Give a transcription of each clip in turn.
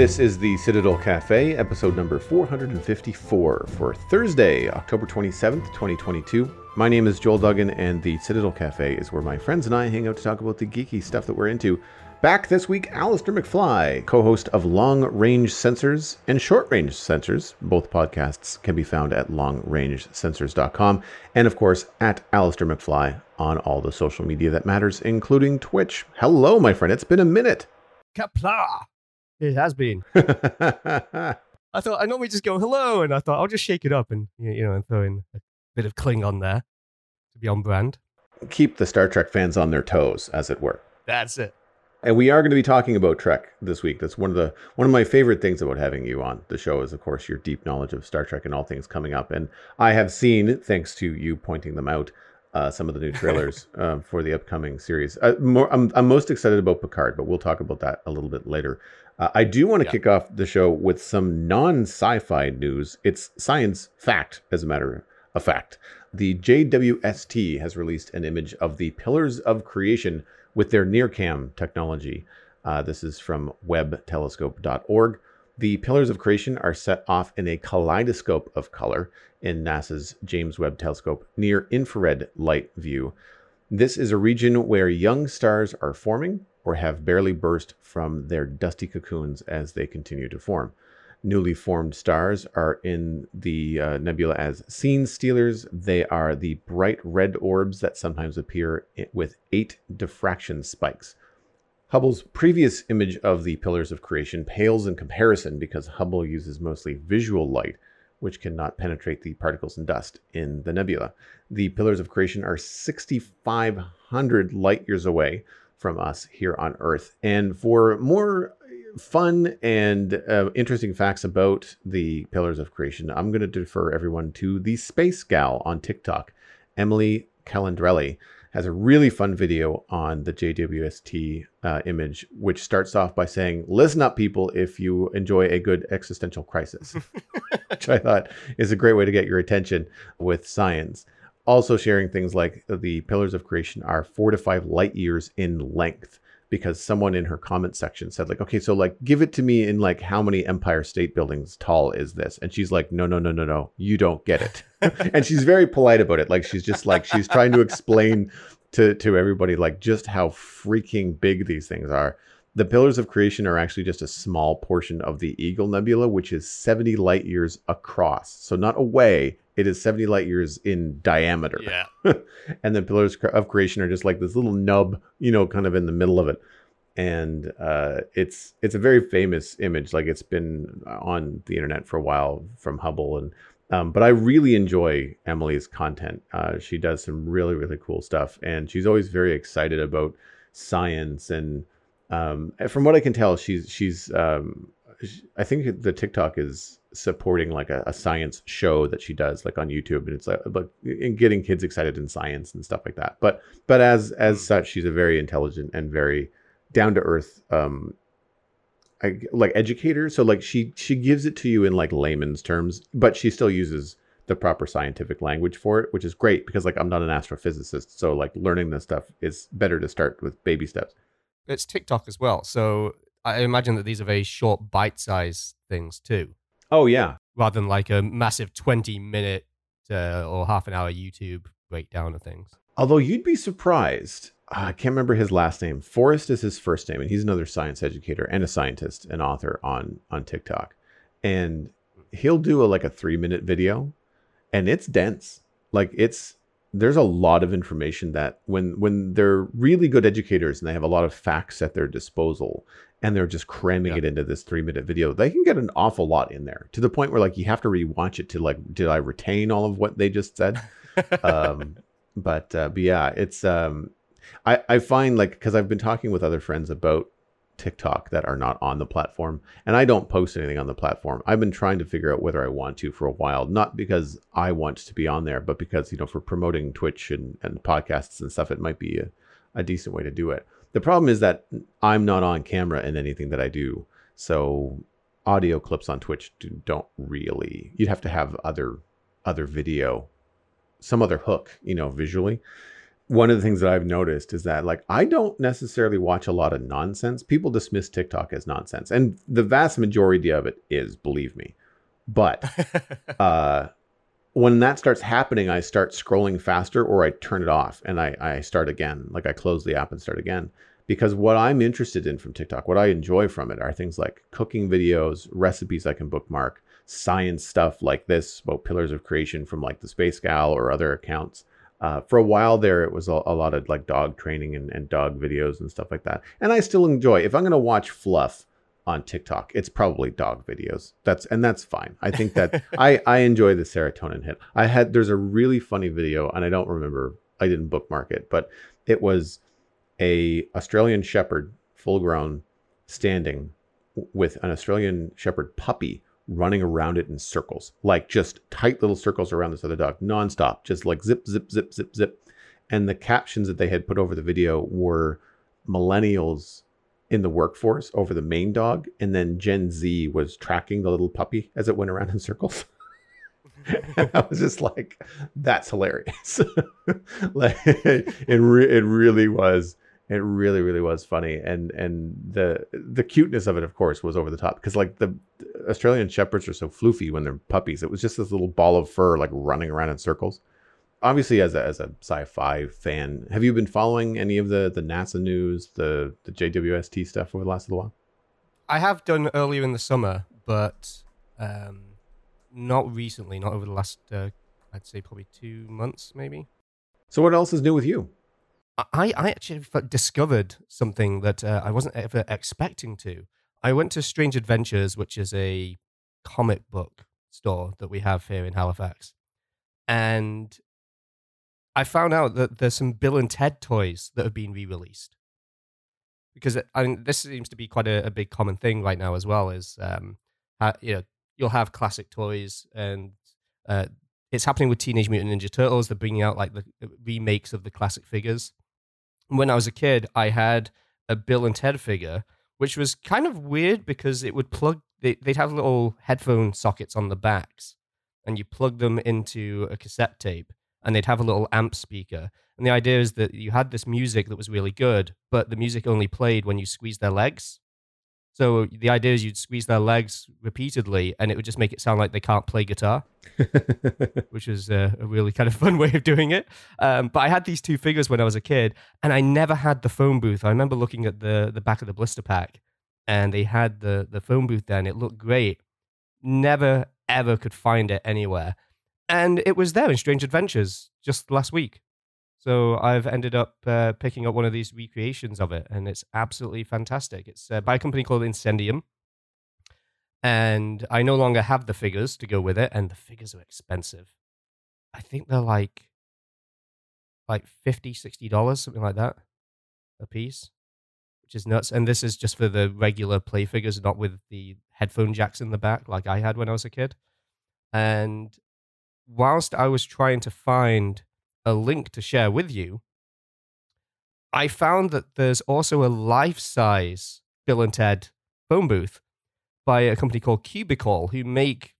This is the Citadel Cafe, episode number 454 for Thursday, October 27th, 2022. My name is Joel Duggan, and the Citadel Cafe is where my friends and I hang out to talk about the geeky stuff that we're into. Back this week, Alastair McFly, co host of Long Range Sensors and Short Range Sensors. Both podcasts can be found at longrangesensors.com, and of course, at Alastair McFly on all the social media that matters, including Twitch. Hello, my friend. It's been a minute. Qapla'! It has been. I thought I normally just go hello, and I thought I'll just shake it up and you know and throw in a bit of Klingon there to be on brand. Keep the Star Trek fans on their toes, as it were. That's it. And we are going to be talking about Trek this week. That's one of the one of my favorite things about having you on the show is, of course, your deep knowledge of Star Trek and all things coming up. And I have seen, thanks to you pointing them out, uh, some of the new trailers uh, for the upcoming series. Uh, more, I'm, I'm most excited about Picard, but we'll talk about that a little bit later. Uh, I do want to yeah. kick off the show with some non sci fi news. It's science fact, as a matter of fact. The JWST has released an image of the Pillars of Creation with their NIRCam technology. Uh, this is from webtelescope.org. The Pillars of Creation are set off in a kaleidoscope of color in NASA's James Webb Telescope near infrared light view. This is a region where young stars are forming or have barely burst from their dusty cocoons as they continue to form. Newly formed stars are in the uh, nebula as scene stealers. They are the bright red orbs that sometimes appear with eight diffraction spikes. Hubble's previous image of the pillars of creation pales in comparison because Hubble uses mostly visual light, which cannot penetrate the particles and dust in the nebula. The pillars of creation are 6,500 light years away, from us here on Earth. And for more fun and uh, interesting facts about the pillars of creation, I'm going to defer everyone to the Space Gal on TikTok. Emily Calandrelli has a really fun video on the JWST uh, image, which starts off by saying, Listen up, people, if you enjoy a good existential crisis, which I thought is a great way to get your attention with science also sharing things like the pillars of creation are four to five light years in length because someone in her comment section said like okay so like give it to me in like how many empire state buildings tall is this? And she's like no no no no no you don't get it. And she's very polite about it. Like she's just like she's trying to explain to to everybody like just how freaking big these things are. The pillars of creation are actually just a small portion of the eagle nebula which is 70 light years across. So not away it is 70 light years in diameter. Yeah. and the pillars of creation are just like this little nub, you know, kind of in the middle of it. And uh, it's it's a very famous image. Like it's been on the internet for a while from Hubble, and um, but I really enjoy Emily's content. Uh, she does some really really cool stuff, and she's always very excited about science. And um, from what I can tell, she's she's um, I think the TikTok is supporting like a, a, science show that she does like on YouTube and it's like about in getting kids excited in science and stuff like that. But but as as hmm. such, she's a very intelligent and very down to earth um I, like educator. So like she she gives it to you in like layman's terms, but she still uses the proper scientific language for it, which is great because like I'm not an astrophysicist, so like learning this stuff is better to start with baby steps. It's TikTok as well, so I imagine that these are very short bite-sized things too. Oh yeah. Rather than like a massive twenty minute uh, or half an hour YouTube breakdown of things. Although you'd be surprised. Uh, I can't remember his last name. Forrest is his first name, and he's another science educator and a scientist and author on on TikTok. And he'll do a like a three minute video, and it's dense. Like it's there's a lot of information that when when they're really good educators and they have a lot of facts at their disposal and they're just cramming yeah. it into this three minute video they can get an awful lot in there to the point where like you have to rewatch it to like did i retain all of what they just said um but uh but yeah it's um I, I find like because I've been talking with other friends about TikTok that are not on the platform, and I don't post anything on the platform. I've been trying to figure out whether I want to for a while, not because I want to be on there, but because you know for promoting Twitch and, and podcasts and stuff, it might be a, a decent way to do it. The problem is that I'm not on camera in anything that I do, so audio clips on Twitch do, don't really. You'd have to have other other video, some other hook, you know, visually one of the things that I've noticed is that like I don't necessarily watch a lot of nonsense. People dismiss TikTok as nonsense, and the vast majority of it is, believe me. But uh, when that starts happening, I start scrolling faster, or I turn it off and I, I start again. Like I close the app and start again. Because what I'm interested in from TikTok, what I enjoy from it, are things like cooking videos, recipes I can bookmark, science stuff like this about pillars of creation from like the Space Gal or other accounts uh, for a while there, it was a, a, lot of like dog training and, and dog videos and stuff like that. And I still enjoy. If I'm going to watch fluff on TikTok, it's probably dog videos. That's and that's fine. I think that I I enjoy the serotonin hit. I had there's a really funny video, and I don't remember. I didn't bookmark it, but it was a Australian Shepherd, full grown, standing with an Australian Shepherd puppy running around it in circles, like just tight little circles around this other dog, nonstop, just like zip, zip, zip, zip, zip. And the captions that they had put over the video were millennials in the workforce over the main dog, and then Gen Z was tracking the little puppy as it went around in circles. and I was just like, "That's hilarious!" like it, re- it really was it really, really was funny, and and the the cuteness of it, of course, was over the top because like the Australian shepherds are so floofy when they're puppies. It was just this little ball of fur like running around in circles. Obviously, as a as a sci-fi fan, have you been following any of the the NASA news, the the JWST stuff over the last little while? I have done earlier in the summer, but um, not recently. Not over the last, uh, I'd say probably two months, maybe. So, what else is new with you? I, I actually discovered something that uh, I wasn't ever expecting to. I went to Strange Adventures, which is a comic book store that we have here in Halifax. And I found out that there's some Bill and Ted toys that have been re released. Because I mean, this seems to be quite a, a big common thing right now as well. Is um, you know, you'll have classic toys, and uh, it's happening with Teenage Mutant Ninja Turtles. They're bringing out like the remakes of the classic figures when I was a kid, I had a Bill and Ted figure, which was kind of weird because it would plug, they, would have little headphone sockets on the backs, and you plug them into a cassette tape, and they'd have a little amp speaker. And the idea is that you had this music that was really good, but the music only played when you squeezed their legs. So the idea is you'd squeeze their legs repeatedly, and it would just make it sound like they can't play guitar, which is a, a, really kind of fun way of doing it. Um, but I had these two figures when I was a kid, and I never had the phone booth. I remember looking at the the back of the blister pack, and they had the the phone booth there, and it looked great. Never ever could find it anywhere, and it was there in Strange Adventures just last week. So I've ended up uh, picking up one of these recreations of it, and it's absolutely fantastic. It's uh, by a company called Incendium, and I no longer have the figures to go with it, and the figures are expensive. I think they're like like 50 60 dollars something like that a piece which is nuts and this is just for the regular play figures not with the headphone jacks in the back like i had when i was a kid and whilst i was trying to find a link to share with you, I found that there's also a life size Bill and Ted phone booth by a company called Cubicall who make,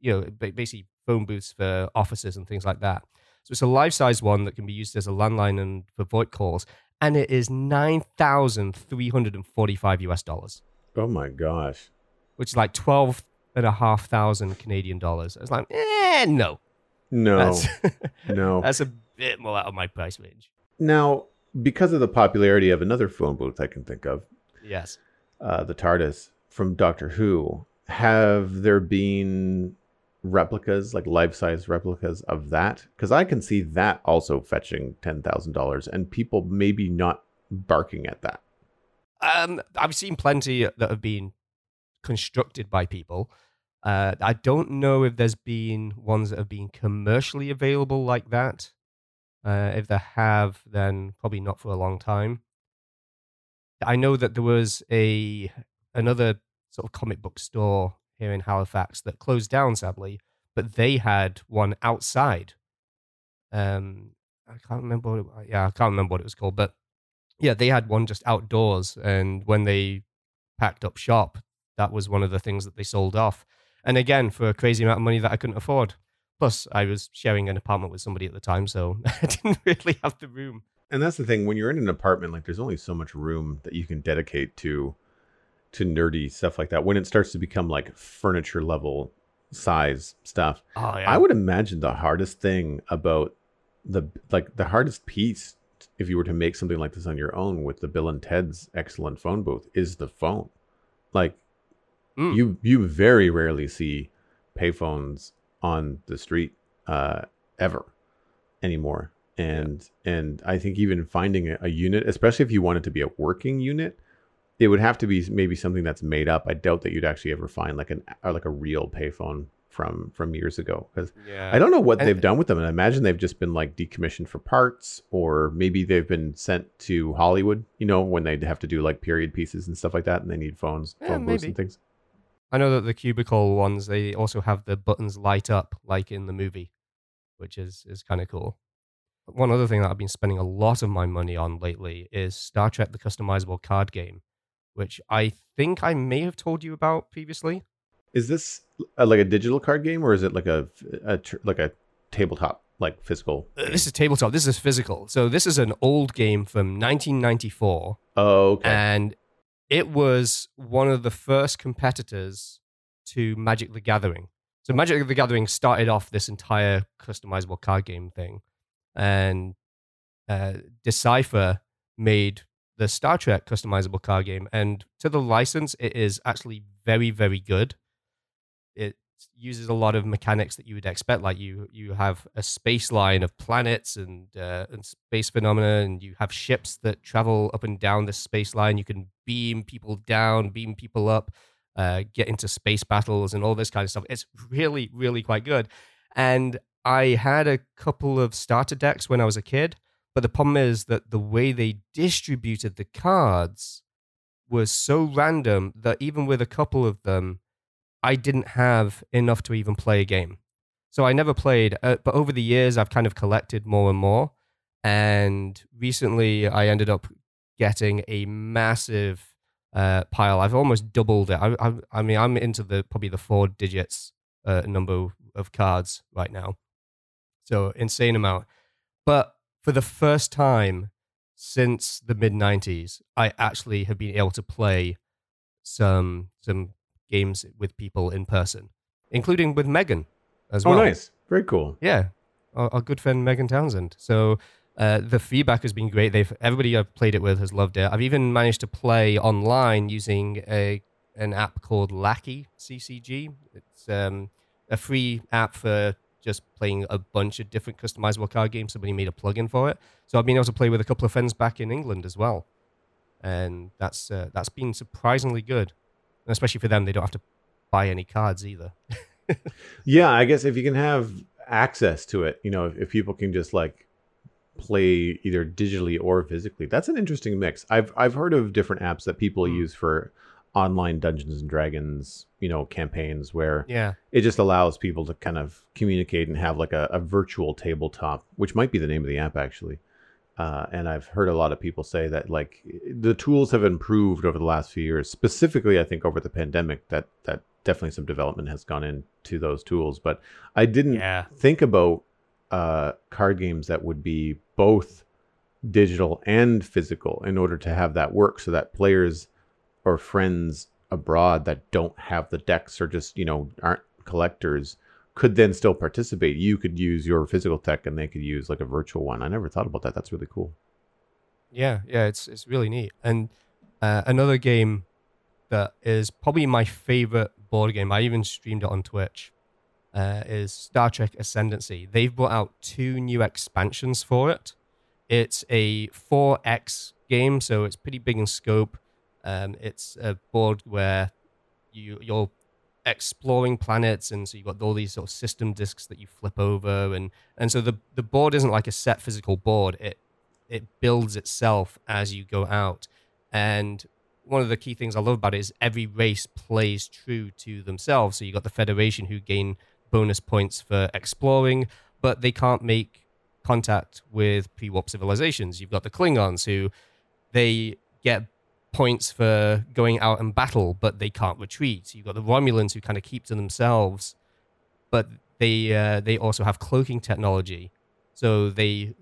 you know, basically phone booths for offices and things like that. So it's a life size one that can be used as a landline and for VoIP calls. And it is 9,345 US dollars. Oh my gosh. Which is like 12 and a half thousand Canadian dollars. It's like, eh, no. No, that's, no, that's a bit more out of my price range. Now, because of the popularity of another phone booth I can think of, yes, uh, the TARDIS from Doctor Who, have there been replicas, like life-size replicas of that? Because I can see that also fetching ten thousand dollars, and people maybe not barking at that. Um, I've seen plenty that have been constructed by people. Uh, I don't know if there's been ones that have been commercially available like that. Uh, if they have, then probably not for a long time. I know that there was a another sort of comic book store here in Halifax that closed down sadly, but they had one outside. Um, I can't remember. What it, yeah, I can't remember what it was called, but yeah, they had one just outdoors, and when they packed up shop, that was one of the things that they sold off. And again, for a crazy amount of money that I couldn't afford. Plus, I was sharing an apartment with somebody at the time, so I didn't really have the room. And that's the thing when you're in an apartment, like there's only so much room that you can dedicate to to nerdy stuff like that. When it starts to become like furniture level size stuff, Oh yeah, I would imagine the hardest thing about the like the hardest piece if you were to make something like this on your own with the Bill and Ted's excellent phone booth is the phone. Like Mm. you you very rarely see payphones on the street uh ever anymore. And and I think even finding a, a unit, especially if you want it to be a working unit, it would have to be maybe something that's made up. I doubt that you'd actually ever find like an or like a real payphone from from years ago because yeah. I don't know what And- they've done with them. And I imagine they've just been like decommissioned for parts, or maybe they've been sent to Hollywood, you know, when they have to do like period pieces and stuff like that, and they need phones, Yeah, phone booths and things. I know that the Cubicall ones they also have the buttons light up like in the movie, which is is kind of cool. One other thing that I've been spending a lot of my money on lately is Star Trek: The Customizable Card Game, which I think I may have told you about previously. Is this uh like a digital card game, or is it like a, a tr- like a tabletop, like physical? Uh, This is tabletop. This is physical. So this is an old game from 1994, Oh, okay. and it was one of the first competitors to Magic the Gathering. So Magic the Gathering started off this entire customizable card game thing, and uh, Decipher made the Star Trek customizable card game. And to the license, it is actually very, very good. Uses a lot of mechanics that you would expect, like you you have a space line of planets and uh, and space phenomena, and you have ships that travel up and down the space line. You can beam people down, beam people up, uh, get into space battles, and all this kind of stuff. It's really, really quite good. And I had a couple of starter decks when I was a kid, but the problem is that the way they distributed the cards was so random that even with a couple of them, I didn't have enough to even play a game. So I never played, uh, but over the years, I've kind of collected more and more. And recently, I ended up getting a massive uh, pile. I've almost doubled it. I, I, I mean, I'm into the probably the four digits uh, number of cards right now. So insane amount. But for the first time since the mid 90s, I actually have been able to play some some games with people in person, including with Megan as oh, well. nice. Very cool. Yeah, our, our good friend Megan Townsend. So uh, the feedback has been great. They've everybody I've played it with has loved it. I've even managed to play online using a an app called Lackey CCG. It's um, a free app for just playing a bunch of different customizable card games. Somebody made a plugin for it, so I've been able to play with a couple of friends back in England as well, and that's uh, that's been surprisingly good. And especially for them, they don't have to buy any cards either. Yeah, I guess if you can have access to it, you know, if, if people can just like play either digitally or physically, that's an interesting mix. I've I've heard of different apps that people Hmm. use for online Dungeons and Dragons, you know, campaigns where Yeah, it just allows people to kind of communicate and have like a, a virtual tabletop, which might be the name of the app actually. Uh, and I've heard a lot of people say that like the tools have improved over the last few years. Specifically, I think over the pandemic, that that definitely some development has gone into those tools. But I didn't yeah. think about uh, card games that would be both digital and physical in order to have that work, so that players or friends abroad that don't have the decks or just you know aren't collectors could then still participate. You could use your physical tech, and they could use like a virtual one. I never thought about that. That's really cool. Yeah, yeah, it's it's really neat. And uh, another game that is probably my favorite board game. I even streamed it on Twitch. Uh, is Star Trek Ascendancy. They've brought out two new expansions for it. It's a 4X game, so it's pretty big in scope. Um, it's a board where you you're exploring planets, and so you've got all these sort of system disks that you flip over, and and so the the board isn't like a set physical board. It it builds itself as you go out, and one of the key things I love about it is every race plays true to themselves. So you've got the Federation who gain bonus points for exploring, but they can't make contact with pre-warp civilizations. You've got the Klingons who they get points for going out and battle, but they can't retreat. You've got the Romulans who kind of keep to themselves, but they uh, they also have cloaking technology, so they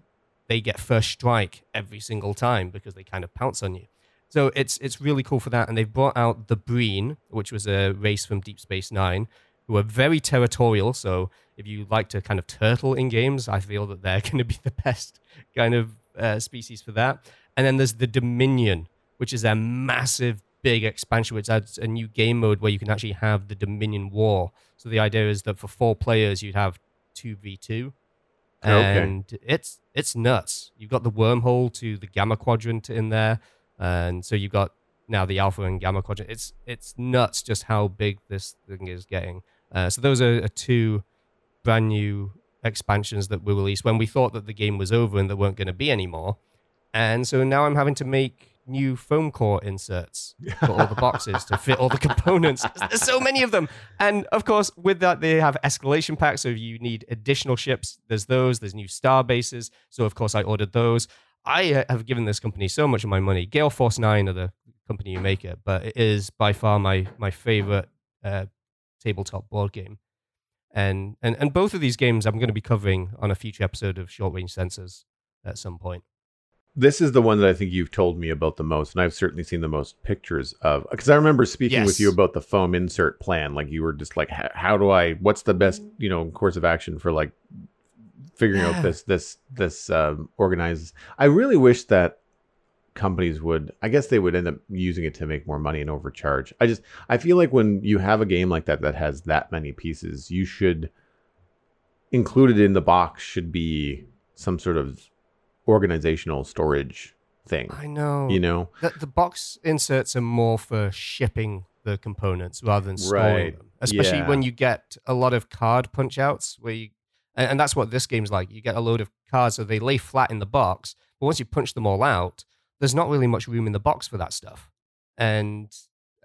they get first strike every single time because they kind of pounce on you. So it's it's really cool for that, and they've brought out the Breen, which was a race from Deep Space Nine, who are very territorial. So if you like to kind of turtle in games, I feel that they're going to be the best kind of uh, species for that. And then there's the Dominion, which is a massive, big expansion, which adds a new game mode where you can actually have the Dominion War. So the idea is that for four players, you'd have two v two, and okay. it's it's nuts. You've got the wormhole to the Gamma Quadrant in there, and so you've got now the Alpha and Gamma Quadrant. It's it's nuts just how big this thing is getting. Uh, so those are, are, two brand new expansions that were released when we thought that the game was over and there weren't going to be any more. And so now I'm having to make new foam core inserts for all the boxes to fit all the components. There's so many of them. And of course, with that, they have escalation packs. So if you need additional ships, there's those. There's new star bases. So of course, I ordered those. I uh, have given this company so much of my money. Gale Force 9 are the company who make it, but it is by far my, my favorite uh, tabletop board game. And, and, and both of these games I'm going to be covering on a future episode of Short Range Sensors at some point. This is the one that I think you've told me about the most, and I've certainly seen the most pictures of. Because I remember speaking yes. with you about the foam insert plan. Like you were just like, how do I? What's the best you know course of action for like figuring yeah. out this this this um, organized? I really wish that companies would i guess they would end up using it to make more money and overcharge i just i feel like when you have a game like that that has that many pieces you should included in the box should be some sort of organizational storage thing i know you know the, the box inserts are more for shipping the components rather than storing right. them especially yeah. when you get a lot of card punch outs where you and, and that's what this game's like you get a load of cards so they lay flat in the box but once you punch them all out there's not really much room in the box for that stuff. And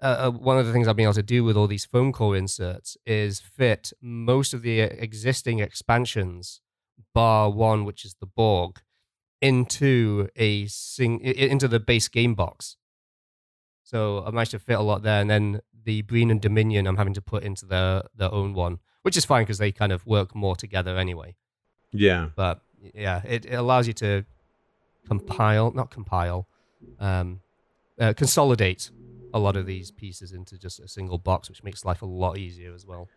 uh, uh, one of the things I've been able to do with all these foam core inserts is fit most of the uh, existing expansions, bar one, which is the Borg, into a sing into the base game box. So I managed to fit a lot there, and then the Breen and Dominion I'm having to put into their their own one, which is fine because they kind of work more together anyway. Yeah, but yeah, it, it allows you to compile, not compile, um, uh, consolidate a lot of these pieces into just a single box, which makes life a lot easier as well.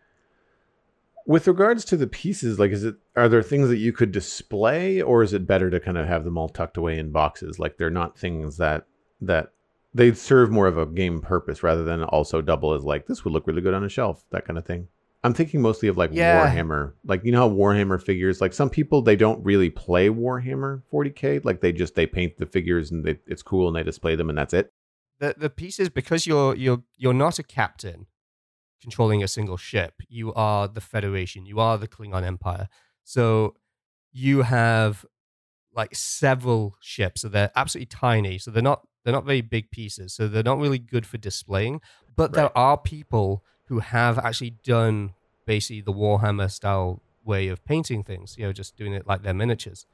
With regards to the pieces, like, is it are there things that you could display, or is it better to kind of have them all tucked away in boxes? Like, they're not things that that they serve more of a game purpose rather than also double as like this would look really good on a shelf, that kind of thing. I'm thinking mostly of like yeah. Warhammer. Like you know how Warhammer figures like some people they don't really play Warhammer 40K, like they just they paint the figures and they, it's cool and they display them and that's it. The the pieces because you're you're you're not a captain controlling a single ship. You are the Federation. You are the Klingon Empire. So you have like several ships. So they're absolutely tiny. So they're not they're not very big pieces. So they're not really good for displaying. But right. there are people who have actually done basically the Warhammer style way of painting things, you know, just doing it like their miniatures.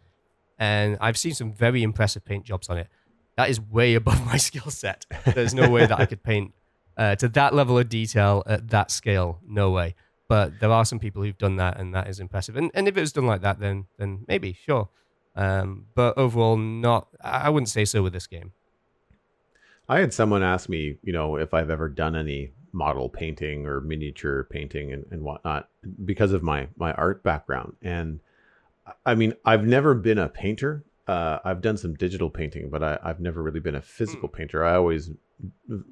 And I've seen some very impressive paint jobs on it. That is way above my skill set. There's no way that I could paint uh, to that level of detail at that scale. No way. But there are some people who've done that, and that is impressive. And and if it was done like that, then then maybe sure. Um, but overall, not. I wouldn't say so with this game. I had someone ask me, you know, if I've ever done any model painting or miniature painting and, and whatnot because of my my art background. And I mean, I've never been a painter. Uh, I've done some digital painting, but I, have never really been a physical mm. painter. I always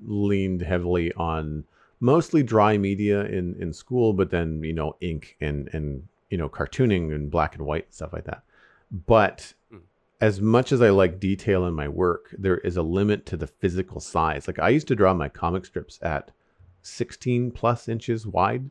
leaned heavily on mostly dry media in in school, but then you know ink and and you know cartooning and black and white and stuff like that. But mm. as much as I like detail in my work, there is a limit to the physical size. Like I used to draw my comic strips at 16 plus inches wide,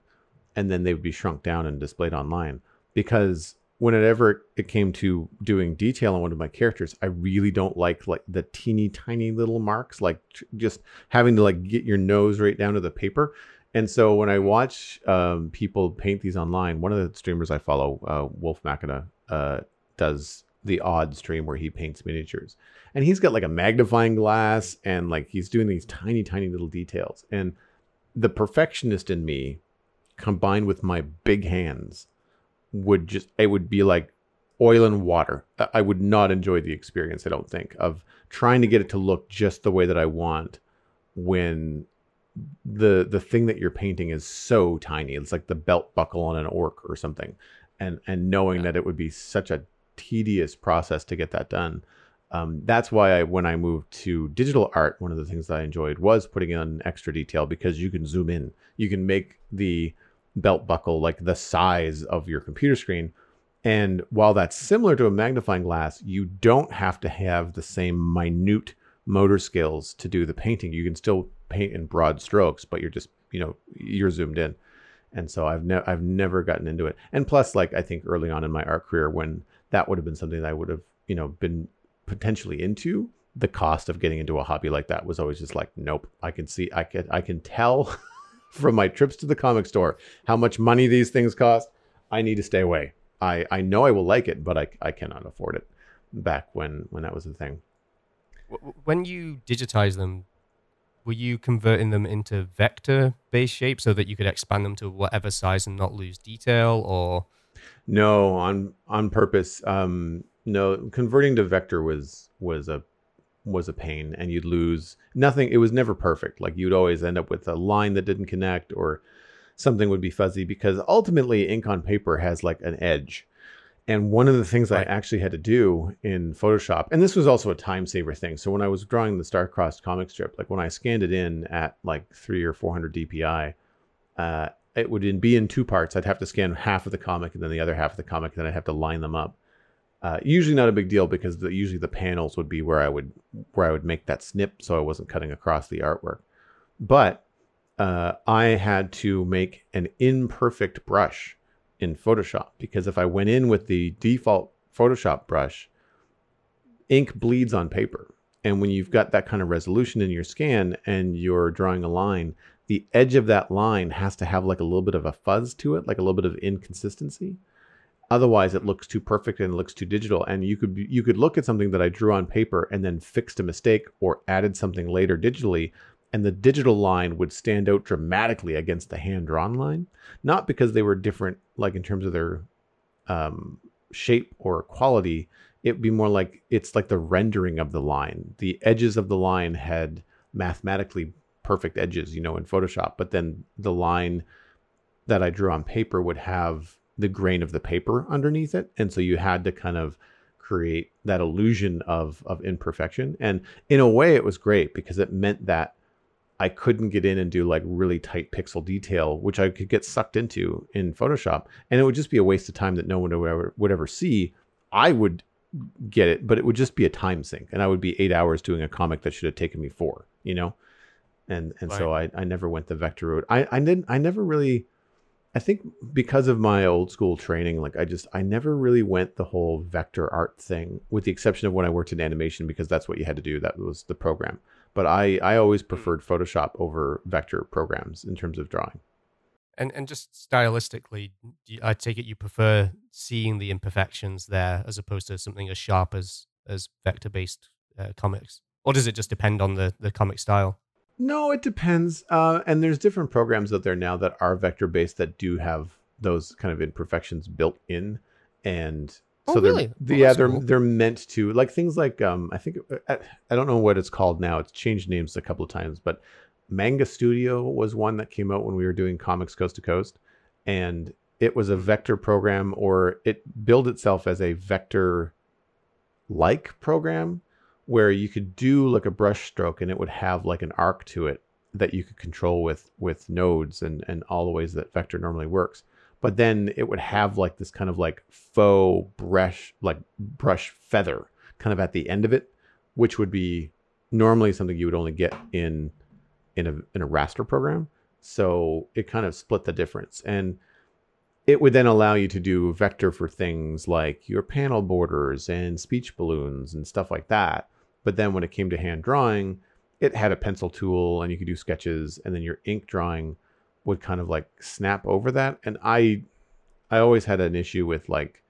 and then they would be shrunk down and displayed online. Because whenever it came to doing detail on one of my characters, I really don't like like the teeny tiny little marks, like just having to like get your nose right down to the paper. And so when I watch um, people paint these online, one of the streamers I follow, uh, Wolf Machina, uh, does the odd stream where he paints miniatures, and he's got like a magnifying glass and like he's doing these tiny, tiny little details. And the perfectionist in me, combined with my big hands, would just it would be like oil and water. I would not enjoy the experience. I don't think of trying to get it to look just the way that I want when the the thing that you're painting is so tiny. It's like the belt buckle on an orc or something, and and knowing yeah. that it would be such a tedious process to get that done. Um, that's why I, when I moved to digital art, one of the things that I enjoyed was putting in extra detail because you can zoom in. You can make the belt buckle like the size of your computer screen. And while that's similar to a magnifying glass, you don't have to have the same minute motor skills to do the painting. You can still paint in broad strokes, but you're just, you know, you're zoomed in. And so I've never I've never gotten into it. And plus like I think early on in my art career when that would have been something that I would have, you know, been potentially into, the cost of getting into a hobby like that was always just like, nope. I can see I can I can tell from my trips to the comic store how much money these things cost. I need to stay away. I, I know I will like it, but I, I cannot afford it back when, when that was the thing. When you digitize them, were you converting them into vector based shape so that you could expand them to whatever size and not lose detail or? No, on, on purpose. Um, no, converting to vector was, was a was a pain and you'd lose nothing it was never perfect like you'd always end up with a line that didn't connect or something would be fuzzy because ultimately ink on paper has like an edge and one of the things right. I actually had to do in Photoshop, and this was also a time saver thing. So when I was drawing the Starcrossed comic strip, like when I scanned it in at like three or 400 DPI, uh, it would be in two parts. I'd have to scan half of the comic and then the other half of the comic, and then I'd have to line them up. Uh, usually not a big deal because the, usually the panels would be where I would where I would make that snip, so I wasn't cutting across the artwork. But uh, I had to make an imperfect brush in Photoshop because if I went in with the default Photoshop brush, ink bleeds on paper. And when you've got that kind of resolution in your scan and you're drawing a line, the edge of that line has to have like a little bit of a fuzz to it, like a little bit of inconsistency. Otherwise, it looks too perfect and it looks too digital. And you could you could look at something that I drew on paper and then fixed a mistake or added something later digitally, and the digital line would stand out dramatically against the hand drawn line. Not because they were different, like in terms of their um, shape or quality. It'd be more like it's like the rendering of the line. The edges of the line had mathematically perfect edges, you know, in Photoshop, but then the line that I drew on paper would have the grain of the paper underneath it. And so you had to kind of create that illusion of of imperfection. And in a way it was great because it meant that I couldn't get in and do like really tight pixel detail, which I could get sucked into in Photoshop. And it would just be a waste of time that no one would ever, would ever see. I would get it, but it would just be a time sink. And I would be eight hours doing a comic that should have taken me four, you know? And and right. so I, I never went the vector route. I, I didn't I never really I think because of my old school training, like I just I never really went the whole vector art thing, with the exception of when I worked in animation because that's what you had to do. That was the program. But I I always hmm. preferred Photoshop over vector programs in terms of drawing. And and just stylistically, I take it you prefer seeing the imperfections there as opposed to something as sharp as as vector based uh, comics, or does it just depend on the the comic style? No, it depends. Uh, and there's different programs out there now that are vector based that do have those kind of imperfections built in, and so oh, really? they're, yeah, they're cool. they're meant to like things like um, I think I, I don't know what it's called now. It's changed names a couple of times, but Manga Studio was one that came out when we were doing comics coast to coast, and it was a vector program, or it billed itself as a vector like program where you could do like a brush stroke and it would have like an arc to it that you could control with with nodes and and all the ways that vector normally works but then it would have like this kind of like faux brush like brush feather kind of at the end of it which would be normally something you would only get in in a in a raster program So it kind of split the difference. And it would then allow you to do vector for things like your panel borders and speech balloons and stuff like that. But then when it came to hand drawing, it had a pencil tool and you could do sketches and then your ink drawing would kind of like snap over that. And I I always had an issue with like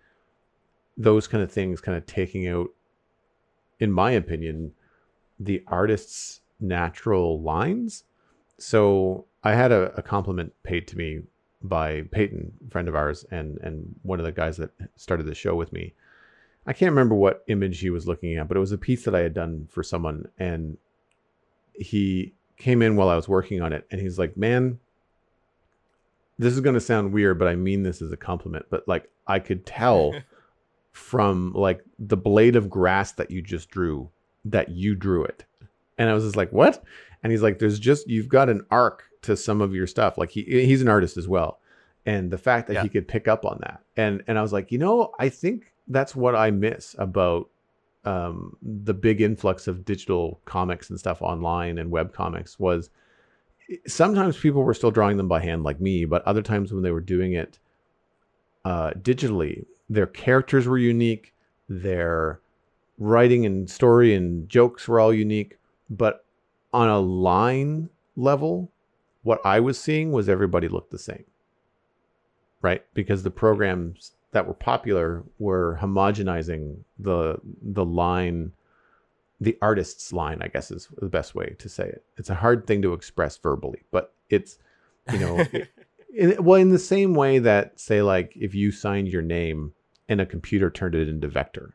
those kind of things kind of taking out in my opinion the artist's natural lines. So I had a, a compliment paid to me by Peyton, friend of ours, and and one of the guys that started the show with me. I can't remember what image he was looking at, but it was a piece that I had done for someone, and he came in while I was working on it, and he's like, "Man, this is going to sound weird, but I mean this as a compliment. But like, I could tell from like the blade of grass that you just drew that you drew it, and I was just like, what?" And he's like, "There's just you've got an arc to some of your stuff. Like he he's an artist as well, and the fact that yeah. he could pick up on that, and and I was like, you know, I think that's what I miss about um, the big influx of digital comics and stuff online and web comics was sometimes people were still drawing them by hand like me, but other times when they were doing it uh, digitally, their characters were unique, their writing and story and jokes were all unique, but on a line level, what I was seeing was everybody looked the same. Right? Because the programs that were popular were homogenizing the the line the artist's line, I guess is the best way to say it. It's a hard thing to express verbally, but it's you know in, well in the same way that say like if you signed your name and a computer turned it into vector,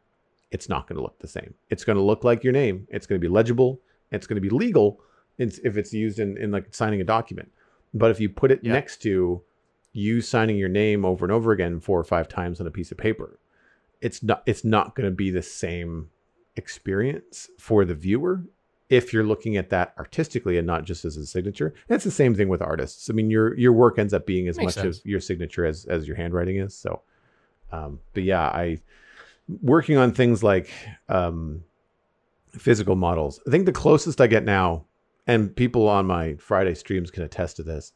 it's not going to look the same. It's going to look like your name. It's going to be legible. It's going to be legal, it's, if it's used in, in like signing a document. But if you put it yep. next to you signing your name over and over again four or five times on a piece of paper, it's not it's not going to be the same experience for the viewer if you're looking at that artistically and not just as a signature. It's the same thing with artists. I mean, your your work ends up being as Makes much sense. of your signature as as your handwriting is. So, um, but yeah, I working on things like um, physical models. I think the closest I get now and people on my Friday streams can attest to this.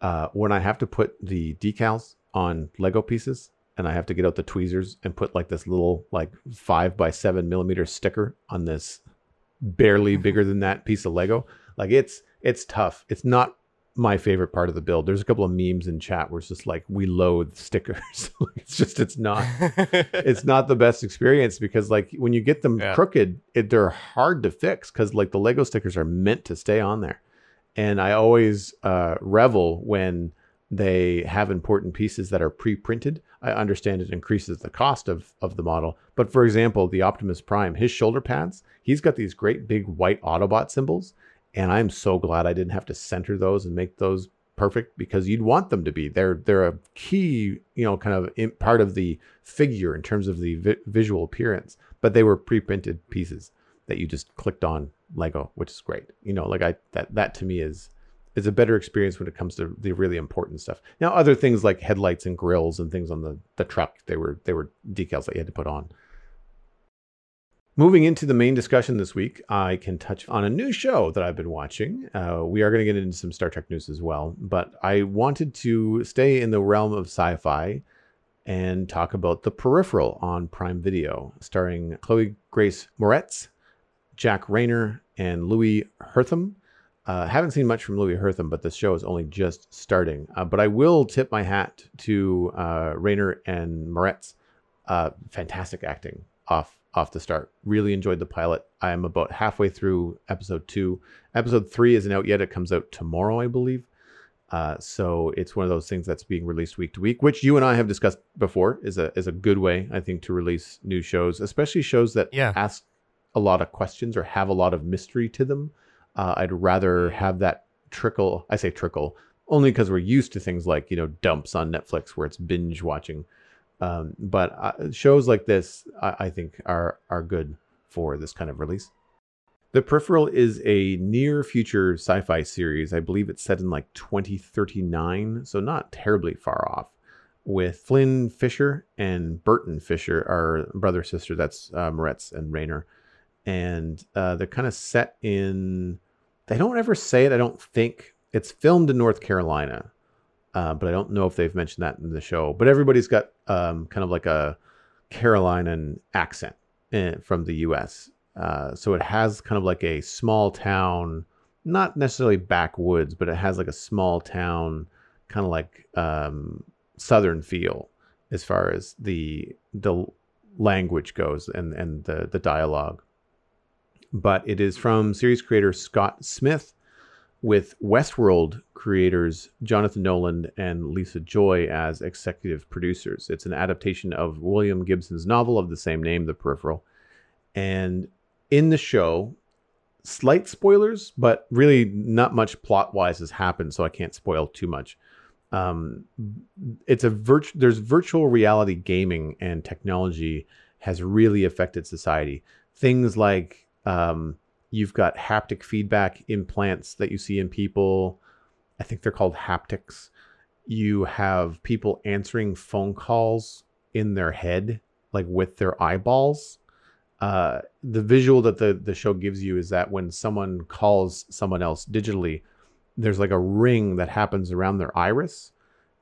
Uh, when I have to put the decals on Lego pieces, and I have to get out the tweezers and put like this little like five by seven millimeter sticker on this barely bigger than that piece of Lego, like it's it's tough. It's not my favorite part of the build. There's a couple of memes in chat where it's just like we load stickers. it's just it's not it's not the best experience because like when you get them yeah. crooked, it, they're hard to fix because like the Lego stickers are meant to stay on there. And I always uh, revel when they have important pieces that are pre-printed. I understand it increases the cost of of the model, but for example, the Optimus Prime, his shoulder pads, he's got these great big white Autobot symbols and I'm so glad I didn't have to center those and make those perfect because you'd want them to be. They're they're a key, you know, kind of part of the figure in terms of the vi- visual appearance. But they were pre-printed pieces that you just clicked on Lego, which is great. You know, like I that that to me is is a better experience when it comes to the really important stuff. Now, other things like headlights and grills and things on the the truck, they were they were decals that you had to put on. Moving into the main discussion this week, I can touch on a new show that I've been watching. Uh, we are going to get into some Star Trek news as well, but I wanted to stay in the realm of sci fi and talk about The Peripheral on Prime Video, starring Chloe Grace Moretz, Jack Reynor, and Louis Herthum. Uh, haven't seen much from Louis Herthum, but the show is only just starting. Uh, but I will tip my hat to uh, Reynor and Moretz. Uh, fantastic acting off off the start. Really enjoyed the pilot. I am about halfway through episode two. Episode three isn't out yet. It comes out tomorrow, I believe. Uh, so it's one of those things that's being released week to week, which you and I have discussed before is a is a good way, I think, to release new shows, especially shows that yeah. ask a lot of questions or have a lot of mystery to them. Uh, I'd rather have that trickle. I say trickle only because we're used to things like you know dumps on Netflix where it's binge watching um, but uh, shows like this, I, I, think, are are good for this kind of release. The Peripheral is a near future sci-fi series. I believe it's set in like 2039, so not terribly far off. With Flynn Fisher and Burton Fisher, our brother sister. That's uh, Moretz and Reynor, and uh, they're kind of set in. They don't ever say it. I don't think it's filmed in North Carolina, uh, but I don't know if they've mentioned that in the show. But everybody's got um, kind of like a Carolinian accent eh, from the U.S. Uh, so it has kind of like a small town, not necessarily backwoods, but it has like a small town, kind of like um, southern feel as far as the the language goes and and the the dialogue. But it is from series creator Scott Smith with Westworld creators Jonathan Nolan and Lisa Joy as executive producers. It's an adaptation of William Gibson's novel of the same name, The Peripheral. And in the show, slight spoilers, but really not much plot wise has happened, so I can't spoil too much. Um, it's a virtu- there's virtual reality gaming and technology has really affected society. Things like um, you've got haptic feedback implants that you see in people. I think they're called haptics. You have people answering phone calls in their head, like with their eyeballs. Uh, the visual that the, the show gives you is that when someone calls someone else digitally, there's like a ring that happens around their iris,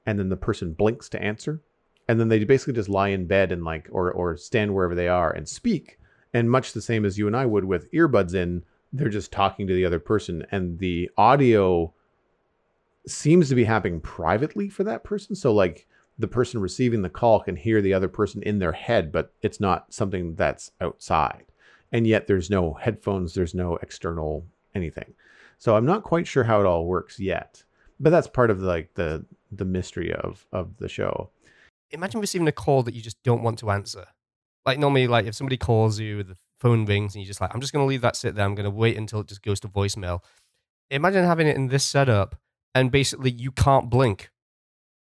and then the person blinks to answer. And then they basically just lie in bed and like, or, or stand wherever they are and speak and much the same as you and I would with earbuds in, they're just talking to the other person, and the audio seems to be happening privately for that person. So, like, the person receiving the call can hear the other person in their head, but it's not something that's outside. And yet, there's no headphones, there's no external anything. So, I'm not quite sure how it all works yet, but that's part of like the the mystery of of the show. Imagine receiving a call that you just don't want to answer like normally, like if somebody calls you, the phone rings, and you're just like, I'm just going to leave that sit there. I'm going to wait until it just goes to voicemail. Imagine having it in this setup, and basically you can't blink.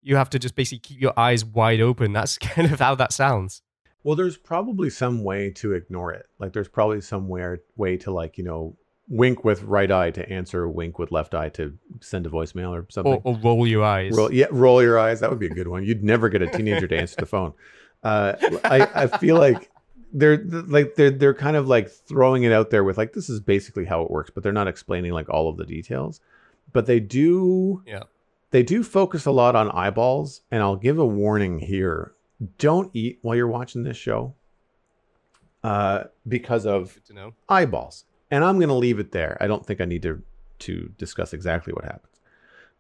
You have to just basically keep your eyes wide open. That's kind of how that sounds. Well, there's probably some way to ignore it. Like there's probably somewhere way to like you know wink with right eye to answer, wink with left eye to send a voicemail or something. Or, or roll your eyes. Roll, yeah, roll your eyes. That would be a good one. You'd never get a teenager to answer the phone. Uh, I I feel like they're like they're they're kind of like throwing it out there with like this is basically how it works, but they're not explaining like all of the details. But they do yeah they do focus a lot on eyeballs, and I'll give a warning here: don't eat while you're watching this show, uh, because of eyeballs. And I'm gonna leave it there. I don't think I need to to discuss exactly what happens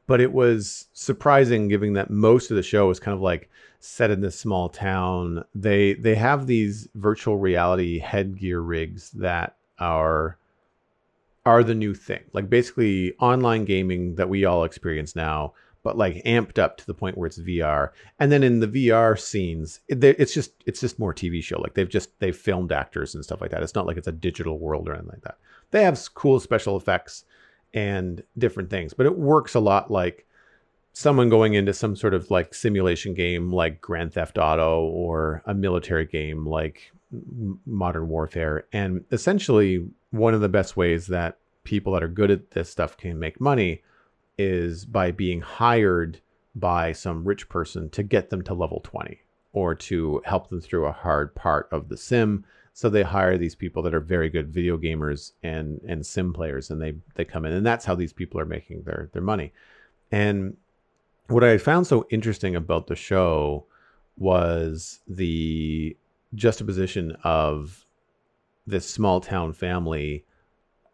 but it was surprising given that most of the show is kind of like set in this small town they they have these virtual reality headgear rigs that are are the new thing like basically online gaming that we all experience now but like amped up to the point where it's VR. And then in the VR scenes, it, it's just it's just more TV show. Like they've just they've filmed actors and stuff like that. It's not like it's a digital world or anything like that. They have cool special effects and different things. But it works a lot like someone going into some sort of like simulation game like Grand Theft Auto or a military game like Modern Warfare. And essentially, one of the best ways that people that are good at this stuff can make money is by being hired by some rich person to get them to level 20 or to help them through a hard part of the sim so they hire these people that are very good video gamers and and sim players, and they they come in, and that's how these people are making their their money. And what I found so interesting about the show was the juxtaposition of this small town family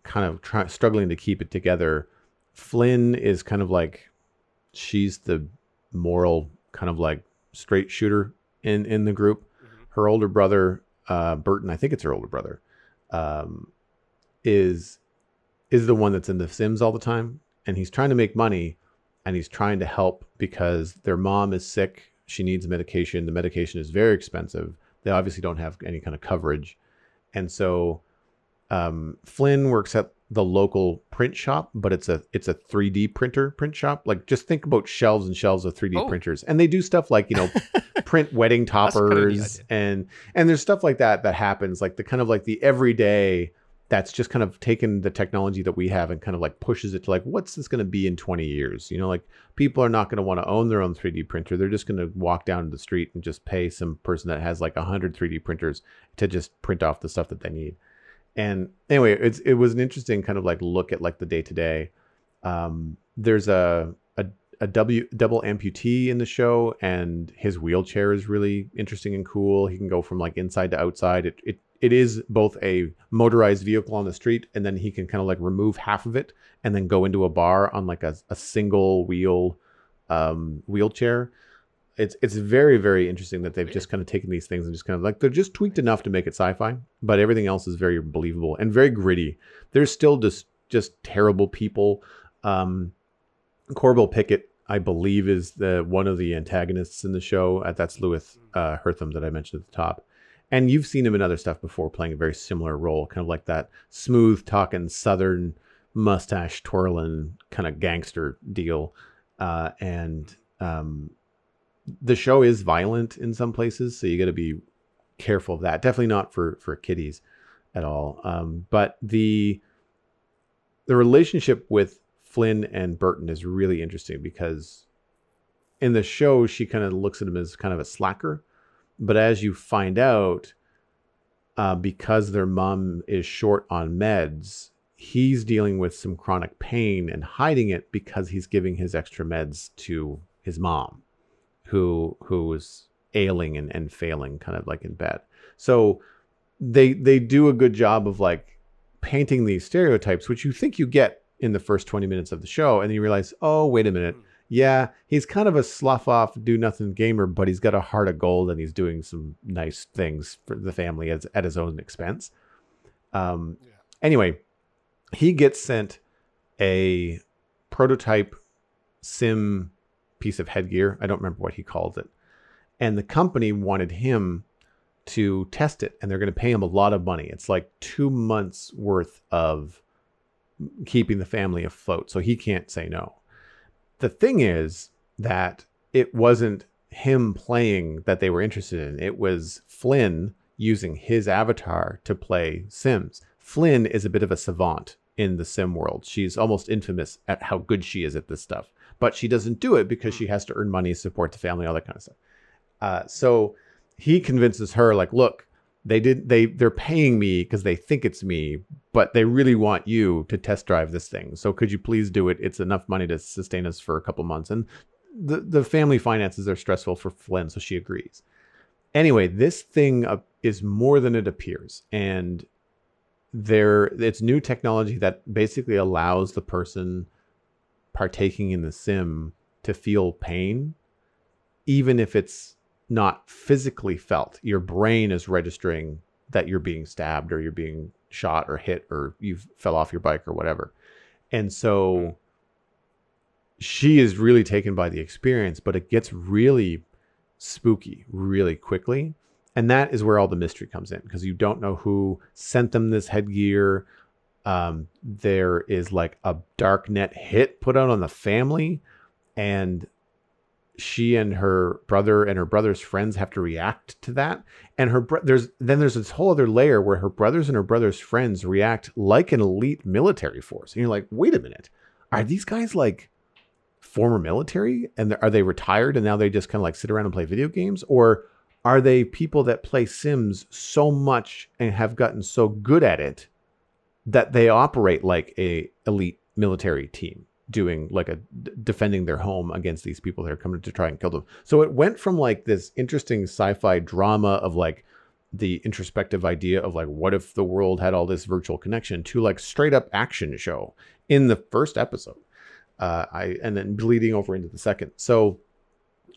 kind of try, struggling to keep it together. Flynn is kind of like she's the moral kind of like straight shooter in in the group. Mm-hmm. Her older brother uh, Burton, I think it's her older brother, um, is is the one that's in the Sims all the time, and he's trying to make money, and he's trying to help because their mom is sick. She needs medication. The medication is very expensive. They obviously don't have any kind of coverage, and so um, Flynn works at the local print shop, but it's a it's a 3D printer print shop. Like just think about shelves and shelves of 3D oh. printers, and they do stuff like you know print wedding toppers and and there's stuff like that that happens like the kind of like the everyday that's just kind of taken the technology that we have and kind of like pushes it to like what's this going to be in 20 years? You know like people are not going to want to own their own 3d printer. They're just going to walk down the street and just pay some person that has like 100 3d printers to just print off the stuff that they need and anyway it's it was an interesting kind of like look at like the day to day Um, there's a, a a W double amputee in the show, and his wheelchair is really interesting and cool. He can go from like inside to outside. It it it is both a motorized vehicle on the street, and then he can kind of like remove half of it and then go into a bar on like a, a single wheel um, wheelchair. It's it's very very interesting that they've just kind of taken these things and just kind of like they're just tweaked enough to make it sci-fi, but everything else is very believable and very gritty. There's still just just terrible people. Um, Corbell Pickett, I believe, is the one of the antagonists in the show. Uh, that's Louis uh, Herthum that I mentioned at the top. And you've seen him in other stuff before, playing a very similar role, kind of like that smooth talking Southern mustache twirling kind of gangster deal. Uh, and um, the show is violent in some places, so you got to be careful of that. Definitely not for for kiddies at all. Um, but the the relationship with Flynn and Burton is really interesting because in the show she kind of looks at him as kind of a slacker, but as you find out, uh, because their mom is short on meds, he's dealing with some chronic pain and hiding it because he's giving his extra meds to his mom who who was ailing and, and failing kind of like in bed. So they they do a good job of like painting these stereotypes which you think you get in the first 20 minutes of the show and then you realize oh wait a minute. Yeah he's kind of a slough off do nothing gamer but he's got a heart of gold and he's doing some nice things for the family as, at his own expense. Um yeah. anyway he gets sent a prototype sim piece of headgear. I don't remember what he called it. And the company wanted him to test it, and they're going to pay him a lot of money. It's like two months worth of keeping the family afloat. So he can't say no. The thing is that it wasn't him playing that they were interested in, it was Flynn using his avatar to play Sims. Flynn is a bit of a savant in the sim world. She's almost infamous at how good she is at this stuff, but she doesn't do it because she has to earn money, support the family, all that kind of stuff. Uh, so he convinces her, like, look, they did they they're paying me because they think it's me, but they really want you to test drive this thing. So could you please do it? It's enough money to sustain us for a couple months. And the the family finances are stressful for Flynn, so she agrees. Anyway, this thing is more than it appears, and there it's new technology that basically allows the person partaking in the sim to feel pain even if it's not physically felt. Your brain is registering that you're being stabbed or you're being shot or hit or you fell off your bike or whatever. And so hmm. she is really taken by the experience but it gets really spooky really quickly. And that is where all the mystery comes in because you don't know who sent them this headgear. Um, there is like a dark net hit put out on the family, and she and her brother and her brother's friends have to react to that. And her bro- there's then there's this whole other layer where her brothers and her brother's friends react like an elite military force. And you're like, wait a minute, are these guys like former military and are they retired and now they just kind of like sit around and play video games or are they people that play Sims so much and have gotten so good at it that they operate like a elite military team doing like a defending their home against these people that are coming to try and kill them. So it went from like this interesting sci-fi drama of like the introspective idea of like what if the world had all this virtual connection to like straight up action show in the first episode. Uh, I and then bleeding over into the second. So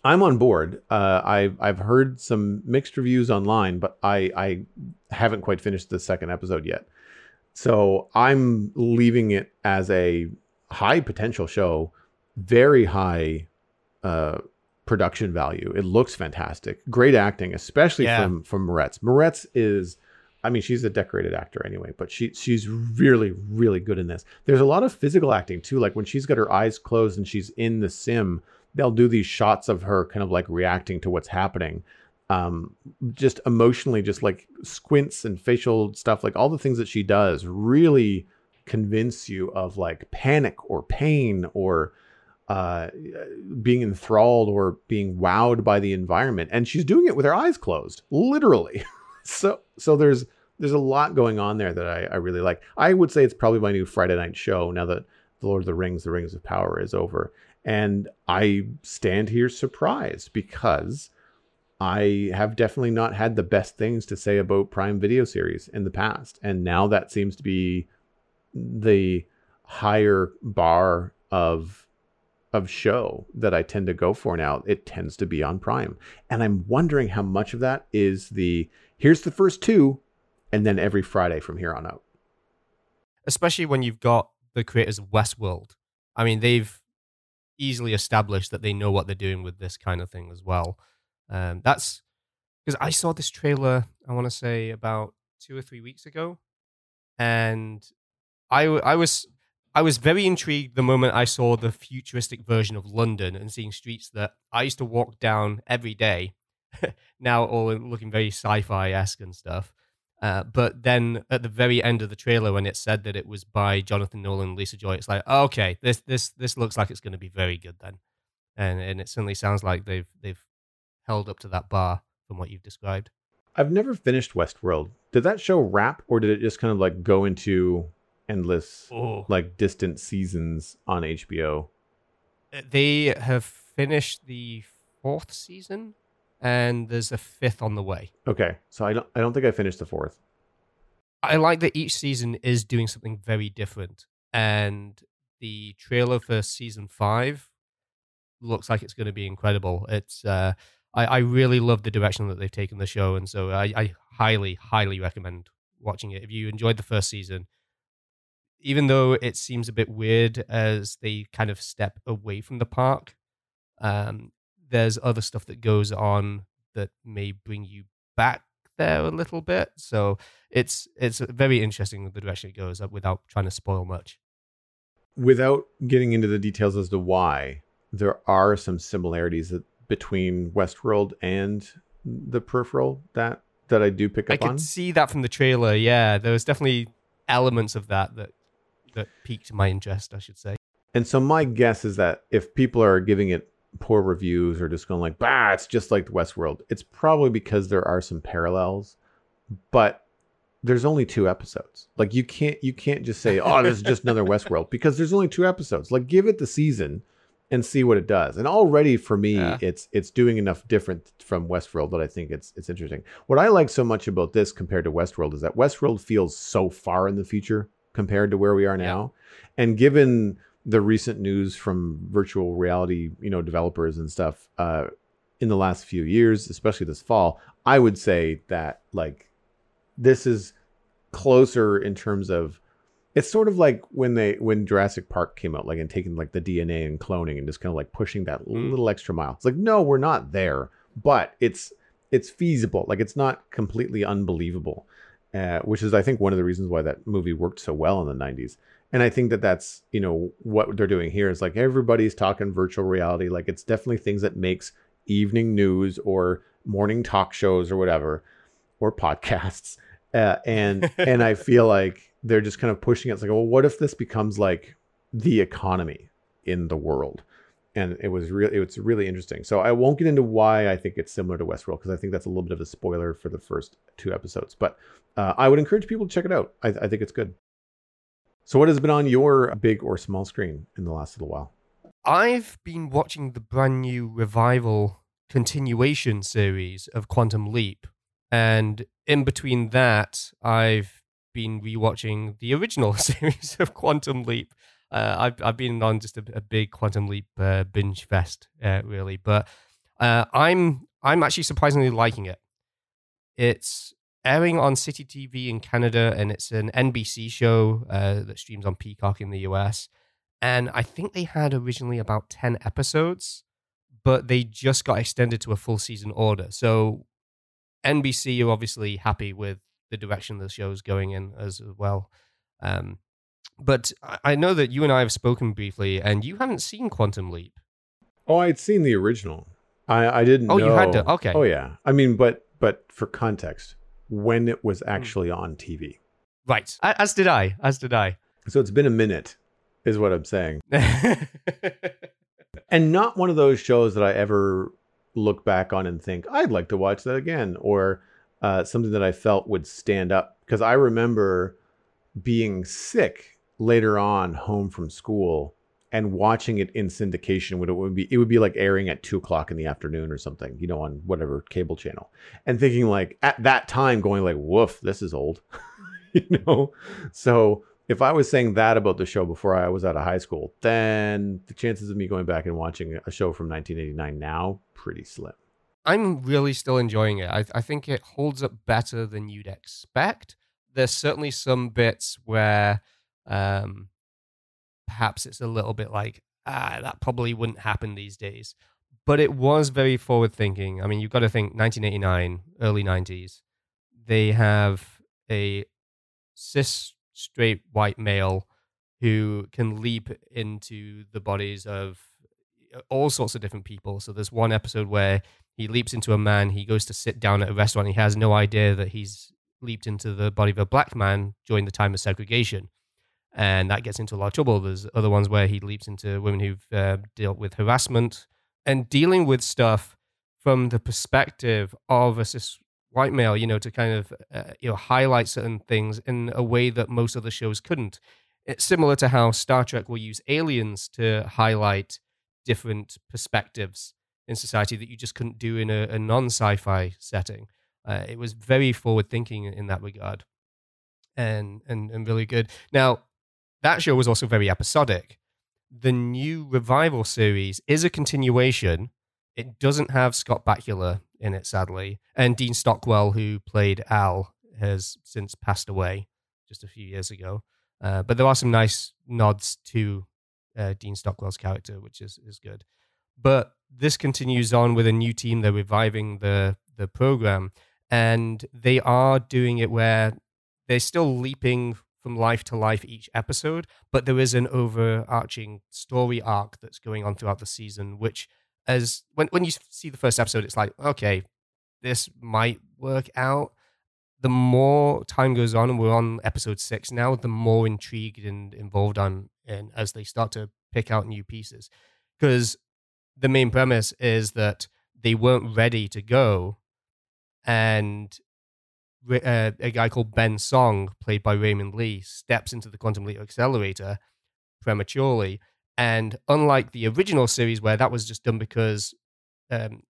I'm on board. Uh, I've I've heard some mixed reviews online, but I I haven't quite finished the second episode yet. So I'm leaving it as a high potential show, very high uh, production value. It looks fantastic, great acting, especially yeah. from from Moretz. Moretz is, I mean, she's a decorated actor anyway, but she she's really really good in this. There's a lot of physical acting too, like when she's got her eyes closed and she's in the sim they'll do these shots of her kind of like reacting to what's happening um, just emotionally just like squints and facial stuff like all the things that she does really convince you of like panic or pain or uh, being enthralled or being wowed by the environment. And she's doing it with her eyes closed literally. So so there's there's a lot going on there that I, I really like. I would say it's probably my new friday night show now that The Lord of the Rings, The Rings of Power is over. And I stand here surprised because I have definitely not had the best things to say about Prime Video series in the past. And now that seems to be the higher bar of of show that I tend to go for now. It tends to be on Prime. And I'm wondering how much of that is the here's the first two and then every Friday from here on out. Especially when you've got the creators of Westworld. I mean, they've easily established that they know what they're doing with this kind of thing as well. Um, that's because I saw this trailer, I want to say about two or three weeks ago, and I, I was I was very intrigued the moment I saw the futuristic version of London and seeing streets that I used to walk down every day, now all looking very sci-fi esque and stuff. Uh, but then at the very end of the trailer, when it said that it was by Jonathan Nolan, and Lisa Joy, it's like, okay, this this this looks like it's going to be very good then, and and it certainly sounds like they've they've held up to that bar from what you've described. I've never finished Westworld. Did that show wrap, or did it just kind of like go into endless, Oh. like distant seasons on HBO? Uh, They have finished the fourth season, and there's a fifth on the way. Okay, so I don't, I don't think I finished the fourth. I like that each season is doing something very different, and the trailer for season five looks like it's going to be incredible. It's uh, I, I really love the direction that they've taken the show, and so I, I highly, highly recommend watching it. If you enjoyed the first season, even though it seems a bit weird as they kind of step away from the park, um, there's other stuff that goes on that may bring you back there a little bit. So it's it's very interesting the direction it goes uh, without trying to spoil much. Without getting into the details as to why, there are some similarities that, between Westworld and the Peripheral that that I do pick I up could on. see that from the trailer. Yeah, there was definitely elements of that that that piqued my interest. I should say. And so my guess is that if people are giving it poor reviews or just going like, bah, it's just like Westworld, it's probably because there are some parallels, but there's only two episodes. Like you can't you can't just say, oh, this is just another Westworld because there's only two episodes. Like give it the season and see what it does. And already for me, Yeah. it's it's doing enough different from Westworld that I think it's it's interesting. What I like so much about this compared to Westworld is that Westworld feels so far in the future compared to where we are Yeah. now. And given the recent news from virtual reality, you know, developers and stuff uh, in the last few years, especially this fall, I would say that like this is closer in terms of it's sort of like when they when Jurassic Park came out, like and taking like the DNA and cloning and just kind of like pushing that Mm. little extra mile. It's like no, we're not there, but it's it's feasible. Like it's not completely unbelievable, uh, which is I think one of the reasons why that movie worked so well in the '90s. And I think that that's you know what they're doing here is like everybody's talking virtual reality. Like it's definitely things that makes evening news or morning talk shows or whatever or podcasts. Uh, and and I feel like they're just kind of pushing it. It's like, well, what if this becomes like the economy in the world? And it was really it's really interesting. So I won't get into why I think it's similar to Westworld because I think that's a little bit of a spoiler for the first two episodes. But uh, I would encourage people to check it out. I, I think it's good. So what has been on your big or small screen in the last little while? I've been watching the brand new revival continuation series of Quantum Leap, and in between that, I've been rewatching the original series of Quantum Leap. Uh, I've I've been on just a, a big Quantum Leap uh, binge fest, uh, really, but uh, I'm I'm actually surprisingly liking it. It's airing on City TV in Canada, and it's an NBC show uh, that streams on Peacock in the US and I think they had originally about 10 episodes, but they just got extended to a full season order. So NBC are obviously happy with the direction the show is going in as well. Um, but I- I know that you and I have spoken briefly, and you haven't seen Quantum Leap. Oh, I'd seen the original. I I didn't. Oh, you had to- okay. Oh yeah. I mean, but but for context, when it Hmm. was actually on TV. Right. As did I. As did I. So it's been a minute, is what I'm saying. And not one of those shows that I ever look back on and think I'd like to watch that again, or uh, something that I felt would stand up. Because I remember being sick later on home from school and watching it in syndication would it would be it would be like airing at two o'clock in the afternoon or something, you know, on whatever cable channel, and thinking like at that time going like, woof, this is old, you know. So if I was saying that about the show before I was out of high school, then the chances of me going back and watching a show from 1989 now pretty slim. I'm really still enjoying it. I, I think it holds up better than you'd expect. There's certainly some bits where um, perhaps it's a little bit like, ah, that probably wouldn't happen these days. But it was very forward thinking. I mean, you've got to think 1989, early 90s. They have a cis straight white male who can leap into the bodies of uh, all sorts of different people. So there's one episode where he leaps into a man, he goes to sit down at a restaurant, he has no idea that he's leaped into the body of a black man during the time of segregation and that gets into a lot of trouble. There's other ones where he leaps into women who've uh, dealt with harassment and dealing with stuff from the perspective of a cis white male, you know, to kind of uh, you know highlight certain things in a way that most other shows couldn't. It's similar to how Star Trek will use aliens to highlight different perspectives in society that you just couldn't do in a, a non-sci-fi setting. Uh, it was very forward-thinking in that regard, and and and really good. Now, that show was also very episodic. The new revival series is a continuation. It doesn't have Scott Bakula in it, sadly. And Dean Stockwell, who played Al, has since passed away just a few years ago. Uh, but there are some nice nods to uh, Dean Stockwell's character, which is, is good. But this continues on with a new team. They're reviving the, the program. And they are doing it where they're still leaping from life to life each episode, but there is an overarching story arc that's going on throughout the season, which as when when you see the first episode, it's like, okay, this might work out. The more time goes on, and we're on episode six now, the more intrigued and involved I'm in as they start to pick out new pieces. Because the main premise is that they weren't ready to go, and uh, a guy called Ben Song, played by Raymond Lee, steps into the Quantum Leap Accelerator prematurely. And unlike the original series, where that was just done because um,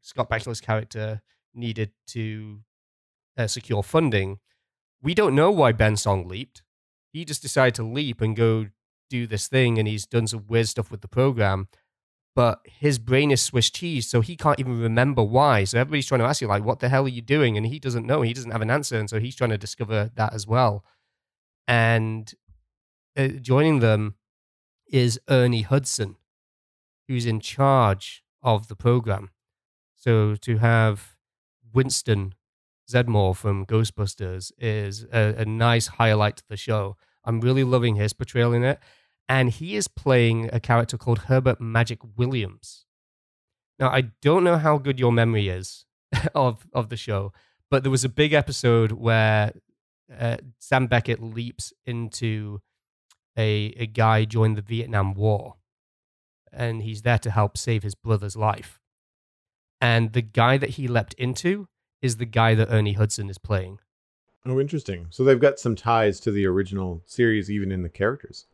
Scott Bakula's character needed to uh, secure funding, we don't know why Ben Song leaped. He just decided to leap and go do this thing, and he's done some weird stuff with the program but his brain is Swiss cheese, so he can't even remember why. So everybody's trying to ask you, like, what the hell are you doing? And he doesn't know. He doesn't have an answer. And so he's trying to discover that as well. And uh, joining them is Ernie Hudson, who's in charge of the program. So to have Winston Zeddemore from Ghostbusters is a, a nice highlight to the show. I'm really loving his portrayal in it and he is playing a character called Herbert Magic Williams. Now, I don't know how good your memory is of of the show, but there was a big episode where uh, Sam Beckett leaps into a a guy joined the Vietnam War, and he's there to help save his brother's life. And the guy that he leapt into is the guy that Ernie Hudson is playing. Oh, interesting. So they've got some ties to the original series, even in the characters.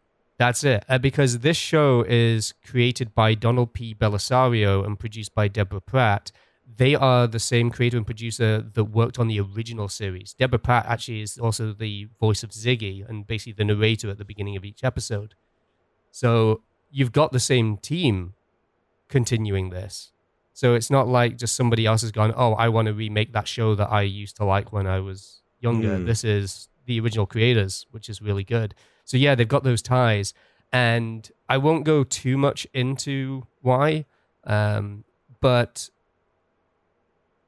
That's it. Uh, because this show is created by Donald P. Bellisario and produced by Deborah Pratt. They are the same creator and producer that worked on the original series. Deborah Pratt actually is also the voice of Ziggy and basically the narrator at the beginning of each episode. So you've got the same team continuing this. So it's not like just somebody else has gone, oh, I want to remake that show that I used to like when I was younger. Mm. This is the original creators, which is really good. So yeah, they've got those ties, and I won't go too much into why, um, but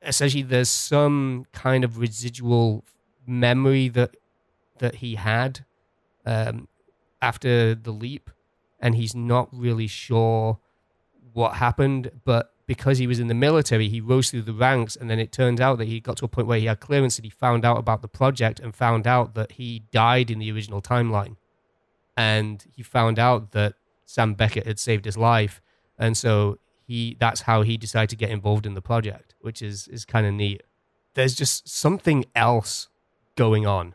essentially there's some kind of residual memory that that he had um, after the leap, and he's not really sure what happened, but because he was in the military, he rose through the ranks, and then it turned out that he got to a point where he had clearance and he found out about the project and found out that he died in the original timeline and he found out that Sam Beckett had saved his life, and so he that's how he decided to get involved in the project, which is is kind of neat. There's just something else going on,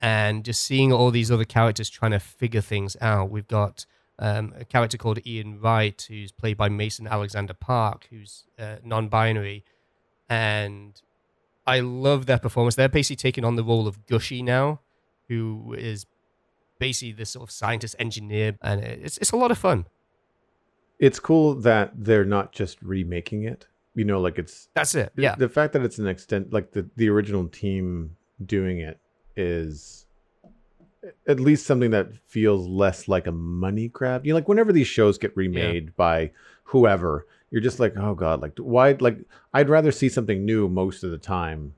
and just seeing all these other characters trying to figure things out. We've got um, a character called Ian Wright, who's played by Mason Alexander Park, who's uh, non-binary, and I love their performance. They're basically taking on the role of Gushie now, who is basically this sort of scientist engineer, and it's it's a lot of fun. It's cool that they're not just remaking it. You know, like it's that's it. Yeah, the fact that it's an extent like the the original team doing it is at least something that feels less like a money grab. You know, like whenever these shows get remade yeah. by whoever, you're just like, oh god, like why? Like I'd rather see something new most of the time.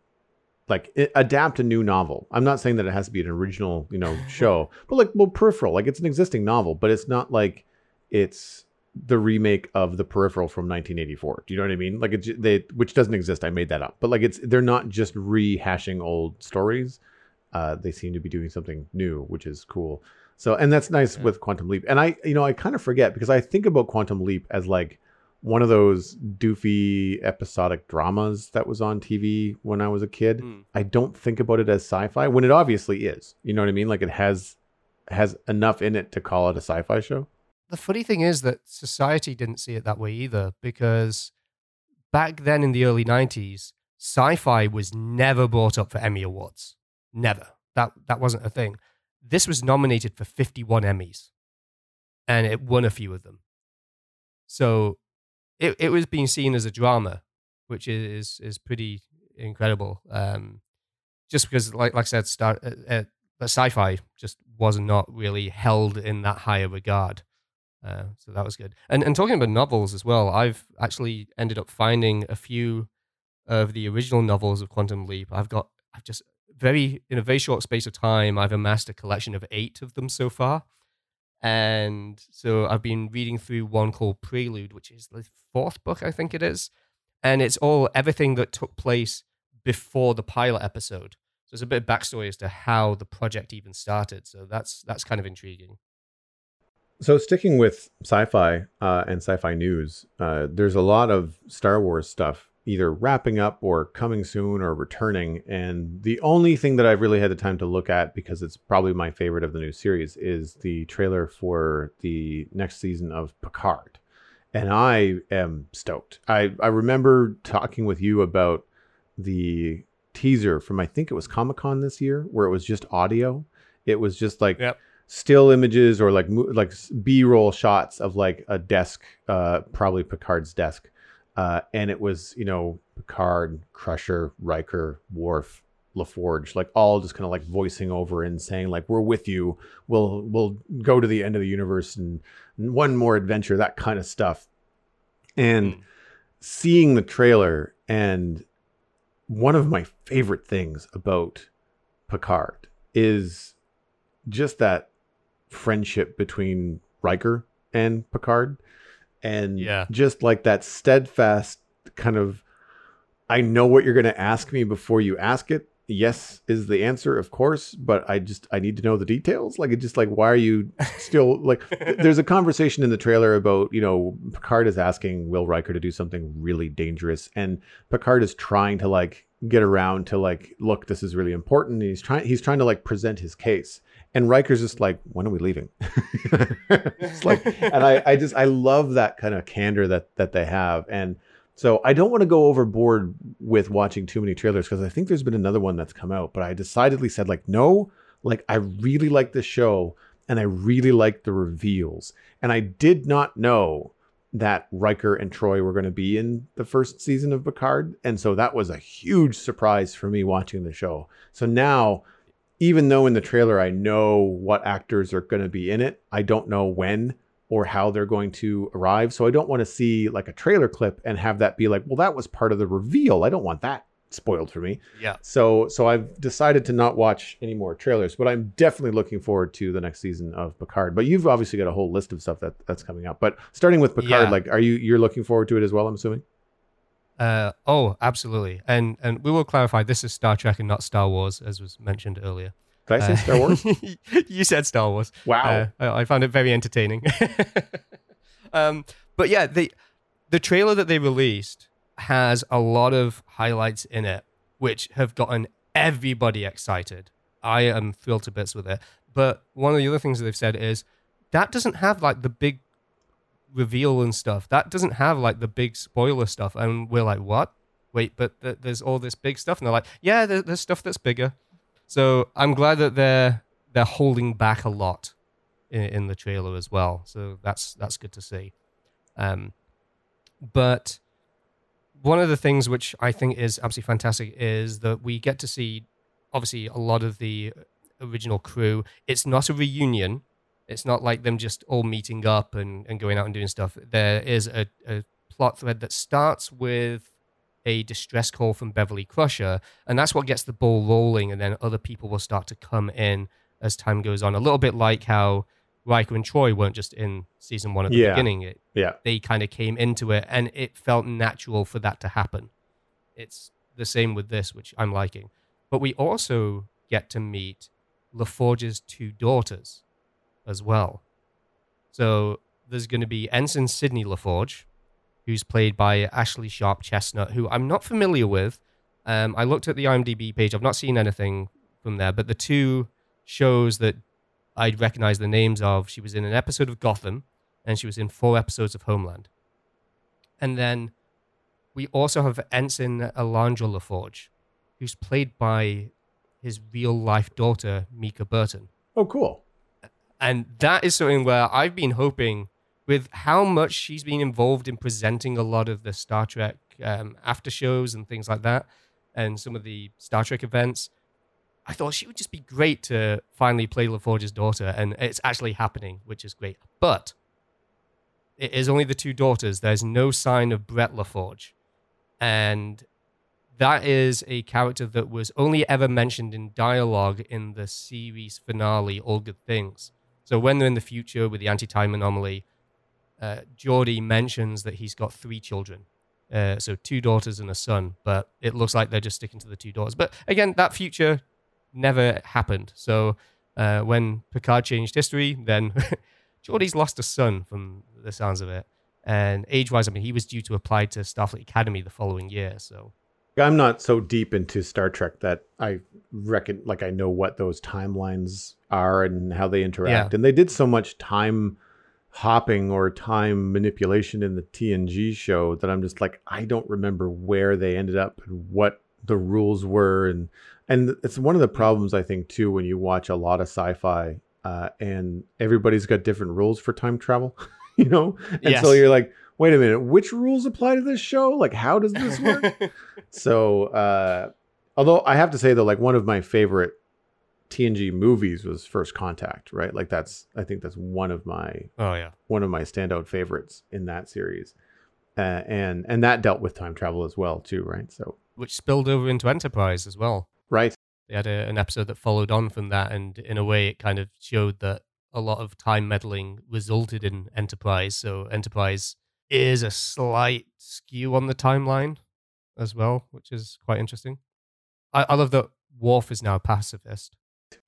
Like it, adapt a new novel. I'm not saying that it has to be an original, you know, show, but like well, Peripheral, like it's an existing novel, but it's not like it's the remake of the Peripheral from 1984. Do you know what I mean? Like it's they, which doesn't exist. I made that up, but like it's they're not just rehashing old stories. Uh, they seem to be doing something new, which is cool. So, and that's nice yeah. with Quantum Leap. And I, you know, I kind of forget because I think about Quantum Leap as like one of those doofy episodic dramas that was on TV when I was a kid. Mm. I don't think about it as sci-fi when it obviously is. You know what I mean? Like it has has enough in it to call it a sci-fi show. The funny thing is that society didn't see it that way either because back then in the early 90s, sci-fi was never brought up for Emmy awards. Never. That that wasn't a thing. This was nominated for 51 Emmys and it won a few of them. So it, it was being seen as a drama, which is is pretty incredible. Um, just because, like like I said, start uh, uh, sci-fi just was not really held in that higher regard. Uh, so that was good. And and talking about novels as well, I've actually ended up finding a few of the original novels of Quantum Leap. I've got I've just very in a very short space of time, I've amassed a collection of eight of them so far. And so I've been reading through one called Prelude, which is the fourth book, I think it is. And it's all everything that took place before the pilot episode. So it's a bit of backstory as to how the project even started. So that's that's kind of intriguing. So sticking with sci-fi uh, and sci-fi news, uh, there's a lot of Star Wars stuff either wrapping up or coming soon or returning. And the only thing that I've really had the time to look at, because it's probably my favorite of the new series, is the trailer for the next season of Picard. And I am stoked. I, I remember talking with you about the teaser from, I think it was Comic Con this year, where it was just audio. It was just like. Yep still images or like like b-roll shots of like a desk uh probably picard's desk uh, and it was, you know, Picard, Crusher, Riker, Worf, LaForge, like all just kind of like voicing over and saying like, "We're with you. We'll we'll go to the end of the universe and, one more adventure." That kind of stuff. And mm. seeing the trailer and one of my favorite things about Picard is just that friendship between Riker and Picard and yeah. just like that steadfast kind of I know what you're going to ask me before you ask it. Yes is the answer, of course, but I just I need to know the details. Like it just like why are you still like there's a conversation in the trailer about, you know, Picard is asking Will Riker to do something really dangerous and Picard is trying to like get around to like look this is really important and he's trying he's trying to like present his case and Riker's just like, when are we leaving? it's like, and I, I just, I love that kind of candor that that they have. And so I don't want to go overboard with watching too many trailers because I think there's been another one that's come out, but I decidedly said like, no, like I really like the show and I really like the reveals. And I did not know that Riker and Troi were going to be in the first season of Picard. And so that was a huge surprise for me watching the show. So now even though in the trailer I know what actors are going to be in it, I don't know when or how they're going to arrive. So I don't want to see like a trailer clip and have that be like, well, that was part of the reveal. I don't want that spoiled for me. Yeah. So so I've decided to not watch any more trailers, but I'm definitely looking forward to the next season of Picard. But you've obviously got a whole list of stuff that that's coming up. But starting with Picard, yeah. like, are you you're looking forward to it as well? I'm assuming. Uh, oh, absolutely. And and we will clarify this is Star Trek and not Star Wars, as was mentioned earlier. Did I say uh, Star Wars? you said Star Wars. Wow. Uh, I found it very entertaining. um, but yeah, the the trailer that they released has a lot of highlights in it, which have gotten everybody excited. I am thrilled to bits with it. But one of the other things that they've said is that doesn't have like the big reveal and stuff. That doesn't have like the big spoiler stuff. And we're like, what? Wait, but th- there's all this big stuff, and they're like, yeah, there- there's stuff that's bigger. So I'm glad that they're they're holding back a lot in, in the trailer as well. So that's that's good to see. Um, but one of the things which I think is absolutely fantastic is that we get to see obviously a lot of the original crew. It's not a reunion. It's not like them just all meeting up and, and going out and doing stuff. There is a, a plot thread that starts with a distress call from Beverly Crusher, and that's what gets the ball rolling, and then other people will start to come in as time goes on. A little bit like how Riker and Troi weren't just in season one at the Yeah. beginning. It, Yeah. they kind of came into it and it felt natural for that to happen. It's the same with this, which I'm liking. But we also get to meet LaForge's two daughters as well. So there's going to be Ensign Sydney LaForge, who's played by Ashlei Sharpe Chestnut, who I'm not familiar with. Um, I looked at the IMDb page. I've not seen anything from there, but the two shows that I'd recognize the names of, she was in an episode of Gotham and she was in four episodes of Homeland. And then we also have Ensign Alondra LaForge, who's played by his real life daughter, Mica Burton. Oh, cool. And that is something where I've been hoping, with how much she's been involved in presenting a lot of the Star Trek um, after shows and things like that, and some of the Star Trek events. I thought she would just be great to finally play LaForge's daughter, and it's actually happening, which is great. But it is only the two daughters. There's no sign of Brett LaForge. And that is a character that was only ever mentioned in dialogue in the series finale, All Good Things. So when they're in the future with the anti-time anomaly, uh, mentions that he's got three children. Uh, so two daughters and a son, but it looks like they're just sticking to the two daughters. But again, that future never happened. So uh, when Picard changed history, then Geordi's lost a son from the sounds of it. And age-wise, I mean, he was due to apply to Starfleet Academy the following year. So I'm not so deep into Star Trek that I reckon like I know what those timelines are and how they interact. Yeah. And they did so much time hopping or time manipulation in the TNG show that I'm just like I don't remember where they ended up and what the rules were and and it's one of the problems I think too when you watch a lot of sci-fi uh, and everybody's got different rules for time travel, you know, and so you're like, wait a minute, which rules apply to this show? Like, how does this work? so uh although i have to say though like one of my favorite tng movies was first contact right like that's i think that's one of my oh yeah. one of my standout favorites in that series uh, and and that dealt with time travel as well too right so which spilled over into Enterprise as well. right They had a, an episode that followed on from that, and in a way, it kind of showed that a lot of time meddling resulted in Enterprise. So Enterprise is a slight skew on the timeline as well, which is quite interesting. I, I love that Worf is now a pacifist.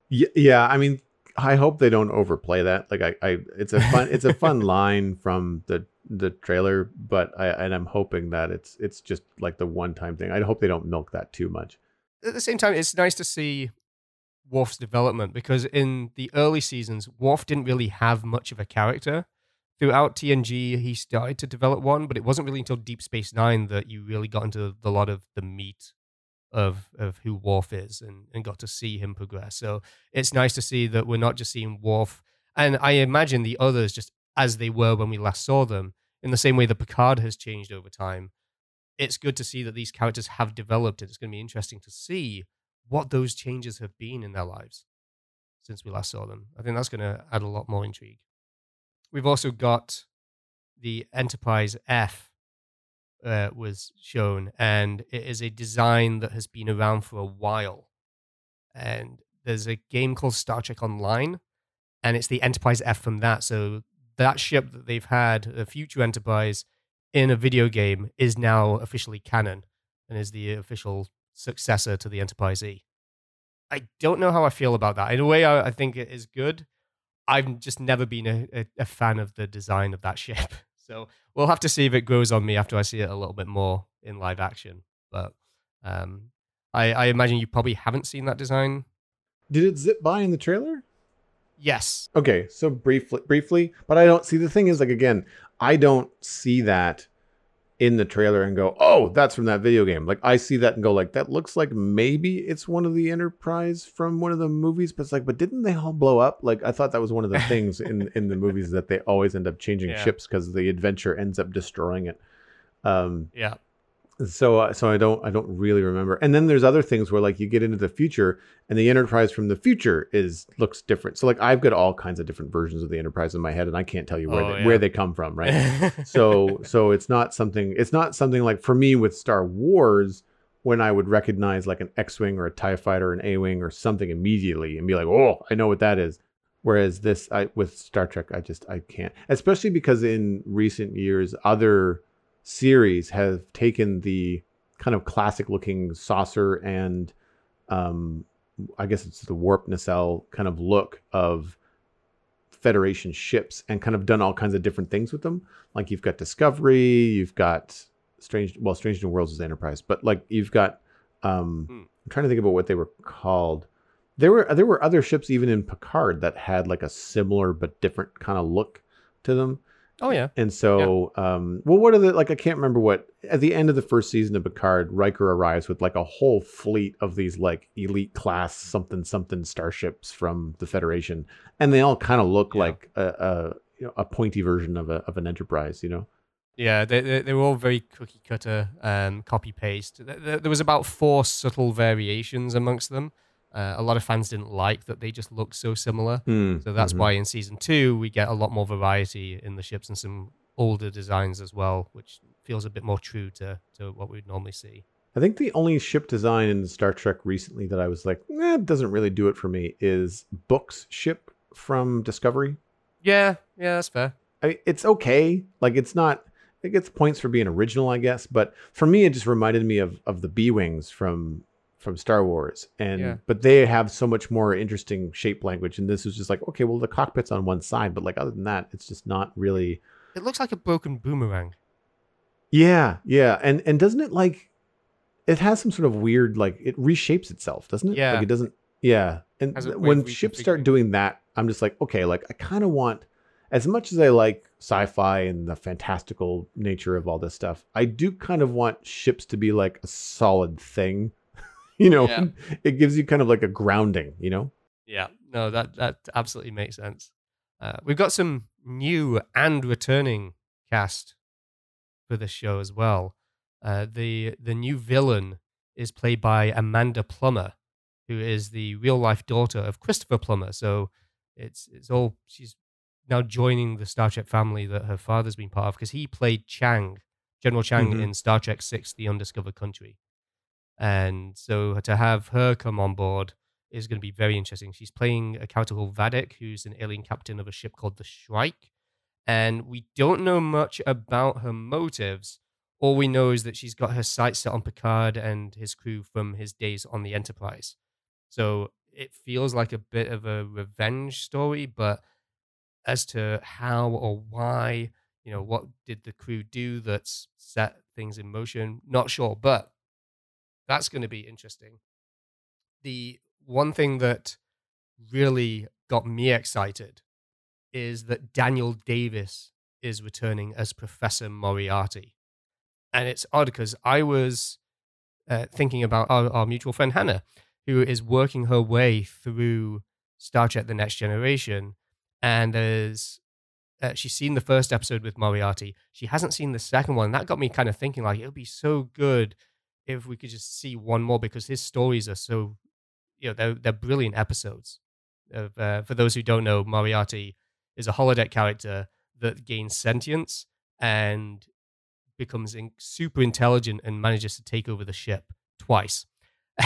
Y- yeah i mean i hope they don't overplay that like i, I it's a fun it's a fun line from the the trailer but i and i'm hoping that it's it's just like the one time thing i hope they don't milk that too much At the same time, it's nice to see Worf's development because in the early seasons, Worf didn't really have much of a character. Throughout TNG, he started to develop one, but it wasn't really until Deep Space Nine that you really got into the lot of the meat of of who Worf is and, and got to see him progress. So it's nice to see that we're not just seeing Worf, and I imagine the others just as they were when we last saw them, in the same way that Picard has changed over time. It's good to see that these characters have developed, and it's going to be interesting to see what those changes have been in their lives since we last saw them. I think that's going to add a lot more intrigue. We've also got the Enterprise F uh, was shown, and it is a design that has been around for a while. And there's a game called Star Trek Online, and it's the Enterprise F from that. So that ship that they've had, the future Enterprise, in a video game is now officially canon and is the official successor to the Enterprise E. I don't know how I feel about that. In a way, I, I think it is good. I've just never been a, a, a fan of the design of that ship. So we'll have to see if it grows on me after I see it a little bit more in live action. But um, I, I imagine you probably haven't seen that design. Did it zip by in the trailer? Yes. Okay, so briefly, briefly, but I don't see the thing is like again, I don't see that in the trailer and go, "Oh, that's from that video game." Like I see that and go like, "That looks like maybe it's one of the Enterprise from one of the movies." But it's like, but didn't they all blow up? Like I thought that was one of the things in in the movies that they always end up changing Yeah. ships because the adventure ends up destroying it. Um, Yeah. So uh, so I don't I don't really remember. And then there's other things where like you get into the future and the Enterprise from the future is looks different. So like I've got all kinds of different versions of the Enterprise in my head, and I can't tell you where Oh, they, yeah. where they come from, right? so so it's not something it's not something like for me with Star Wars when I would recognize like an X-wing or a Tie Fighter, an A-wing or something immediately and be like, oh, I know what that is. Whereas this, I with Star Trek, I just I can't, especially because in recent years other series have taken the kind of classic looking saucer and um I guess it's the warp nacelle kind of look of Federation ships and kind of done all kinds of different things with them. Like you've got Discovery, you've got Strange well, Strange New Worlds is Enterprise, but like you've got um Hmm. I'm trying to think about what they were called. There were there were other ships even in Picard that had like a similar but different kind of look to them. Oh yeah. And so, um, well, what are the like? I can't remember what at the end of the first season of Picard, Riker arrives with like a whole fleet of these like elite class something something starships from the Federation, and they all kind of look Yeah. like a, a you know a pointy version of a of an Enterprise, you know. Yeah, they, they, they were all very cookie cutter, um, copy paste. There- there was about four subtle variations amongst them. Uh, a lot of fans didn't like that they just looked so similar. So that's Mhm. why in season two we get a lot more variety in the ships and some older designs as well, which feels a bit more true to, to what we'd normally see. I think the only ship design in Star Trek recently that I was like, eh, it doesn't really do it for me is Book's ship from Discovery. Yeah, yeah, that's fair. I mean, it's okay. Like it's not. It gets points for being original, I guess. But for me, it just reminded me of of the B wings from from Star Wars, and Yeah. but they have so much more interesting shape language, and this was just like, okay, well, the cockpit's on one side, but like other than that, it's just not really. It looks like a broken boomerang. Yeah, yeah, and and doesn't it like? It has some sort of weird like it reshapes itself, doesn't it? Yeah. like it doesn't. Yeah, and Has a th- way when ships start doing that, I'm just like, okay, like I kind of want, as much as I like sci-fi and the fantastical nature of all this stuff, I do kind of want ships to be like a solid thing. you know, Yeah. it gives you kind of like a grounding. You know. Yeah, no, that that absolutely makes sense. Uh, we've got some new and returning cast for this show as well. Uh, the the new villain is played by Amanda Plummer, who is the real life daughter of Christopher Plummer. So it's it's all she's now joining the Star Trek family that her father's been part of because he played Chang, General Chang Mhm. in Star Trek Six: The Undiscovered Country, and so to have her come on board is going to be very interesting. She's playing a character called Vadic, who's an alien captain of a ship called the Shrike. And we don't know much about her motives. All we know is that she's got her sights set on Picard and his crew from his days on the Enterprise. So it feels like a bit of a revenge story, but as to how or why, you know, what did the crew do that's set things in motion? Not sure, but that's going to be interesting. The one thing that really got me excited is that Daniel Davis is returning as Professor Moriarty. And it's odd because I was uh, thinking about our, our mutual friend Hannah, who is working her way through Star Trek The Next Generation. And there's, uh, she's seen the first episode with Moriarty. She hasn't seen the second one. That got me kind of thinking, like, it would be so good if we could just see one more because his stories are so, you know, they're, they're brilliant episodes. Of, uh, for those who don't know, Moriarty is a holodeck character that gains sentience and becomes in, super intelligent and manages to take over the ship twice.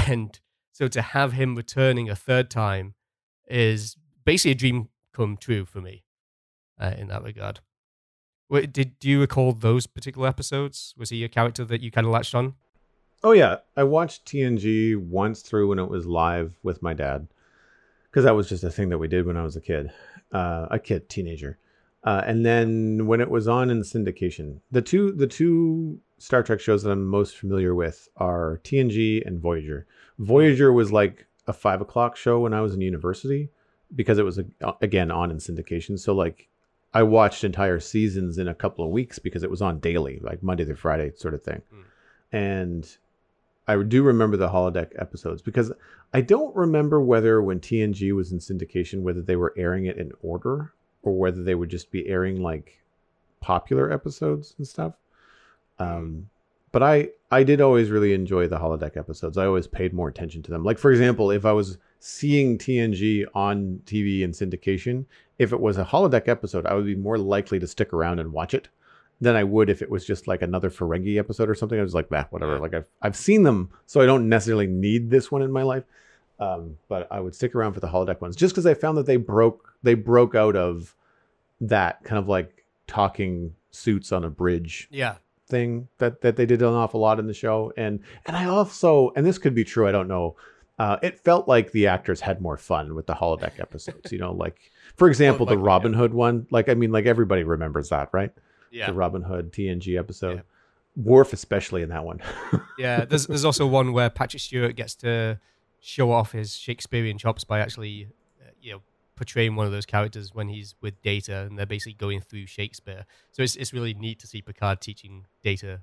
And so to have him returning a third time is basically a dream come true for me uh, in that regard. Did do you recall those particular episodes? Was he a character that you kind of latched on? Oh yeah, I watched TNG once through when it was live with my dad, because that was just a thing that we did when I was a kid, uh, a kid, teenager, uh, and then when it was on in syndication, the two the two Star Trek shows that I'm most familiar with are TNG and Voyager. Voyager was like a five o'clock show when I was in university because it was again on in syndication. So like I watched entire seasons in a couple of weeks because it was on daily, like Monday through Friday sort of thing. Mm. And I do remember the holodeck episodes because I don't remember whether when TNG was in syndication whether they were airing it in order or whether they would just be airing like popular episodes and stuff. Um, but I I did always really enjoy the holodeck episodes. I always paid more attention to them. Like for example, if I was seeing TNG on TV in syndication, if it was a holodeck episode, I would be more likely to stick around and watch it than I would if it was just like another Ferengi episode or something. I was like, bah, whatever. Like I've I've seen them, so I don't necessarily need this one in my life. Um, but I would stick around for the holodeck ones just because I found that they broke they broke out of that kind of like talking suits on a bridge. Yeah. Thing that that they did an awful lot in the show, and and I also and this could be true. I don't know. Uh, it felt like the actors had more fun with the holodeck episodes. You know, like for example, the Robin Hood one. Like I mean, like everybody remembers that, right? Yeah. The Robin Hood TNG episode. Yeah. Worf especially in that one. yeah, there's there's also one where Patrick Stewart gets to show off his Shakespearean chops by actually, uh, you know, portraying one of those characters when he's with Data, and they're basically going through Shakespeare. So it's it's really neat to see Picard teaching Data.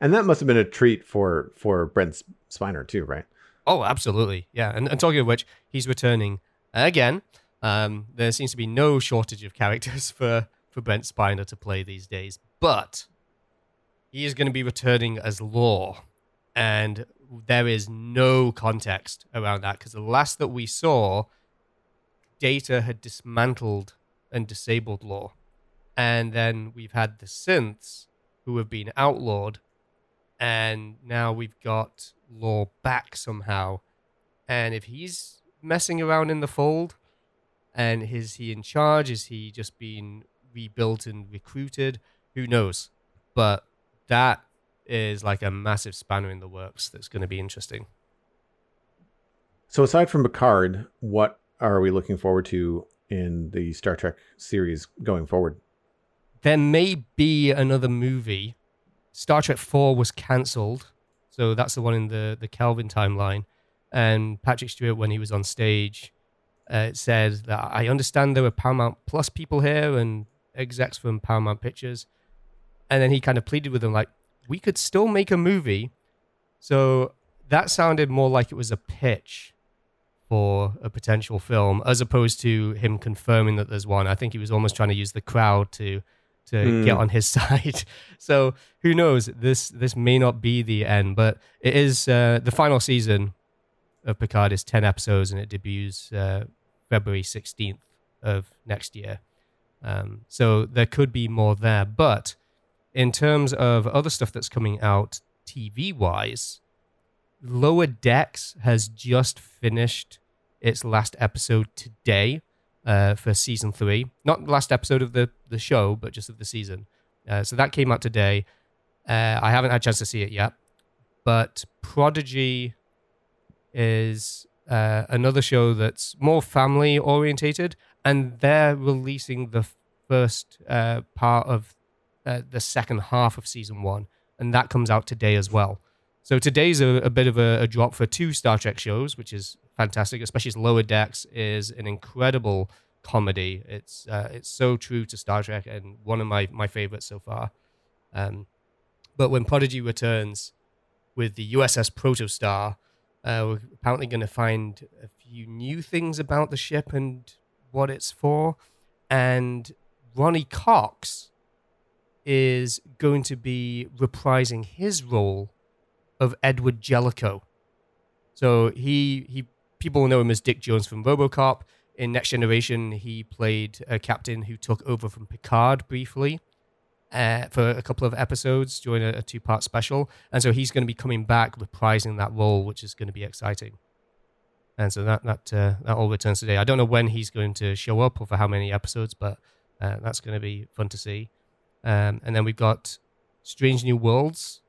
And that must have been a treat for for Brent Spiner too, right? Oh, absolutely, yeah. And, and talking of which, he's returning again. Um, there seems to be no shortage of characters for for Brent Spiner to play these days, but he is going to be returning as Lore, and there is no context around that because the last that we saw, Data had dismantled and disabled Lore, and then we've had the synths who have been outlawed, and now we've got Lore back somehow, and if he's messing around in the fold, and is he in charge? Is he just being rebuilt and recruited. Who knows? But that is like a massive spanner in the works that's going to be interesting. So, aside from Picard, what are we looking forward to in the Star Trek series going forward? There may be another movie. Star Trek 4 was cancelled. So, that's the one in the, the Kelvin timeline. And Patrick Stewart, when he was on stage, uh, said that I understand there were Paramount Plus people here and execs from Paramount Pictures, and then he kind of pleaded with them like, "We could still make a movie." So that sounded more like it was a pitch for a potential film, as opposed to him confirming that there's one. I think he was almost trying to use the crowd to to mm. get on his side. so who knows? This this may not be the end, but it is uh, the final season of Picard is ten episodes, and it debuts uh, February sixteenth of next year. Um, so there could be more there. But in terms of other stuff that's coming out TV wise, Lower Decks has just finished its last episode today uh, for season three. Not the last episode of the, the show, but just of the season. Uh, so that came out today. Uh, I haven't had a chance to see it yet. But Prodigy is uh, another show that's more family orientated and they're releasing the first uh, part of uh, the second half of season one, and that comes out today as well. So today's a, a bit of a, a, drop for two Star Trek shows, which is fantastic. Especially Lower Decks is an incredible comedy. It's uh, it's so true to Star Trek and one of my my favorites so far. Um, but when Prodigy returns with the USS Protostar, uh, we're apparently going to find a few new things about the ship and what it's for. And Ronny Cox is going to be reprising his role of Edward Jellicoe. So he he people know him as Dick Jones from RoboCop. In Next Generation, he played a captain who took over from Picard briefly uh, for a couple of episodes during a, a two-part special, and so he's going to be coming back reprising that role, which is going to be exciting. And so that that uh, that all returns today. I don't know when he's going to show up or for how many episodes, but uh, that's going to be fun to see. Um, and then we've got Strange New Worlds,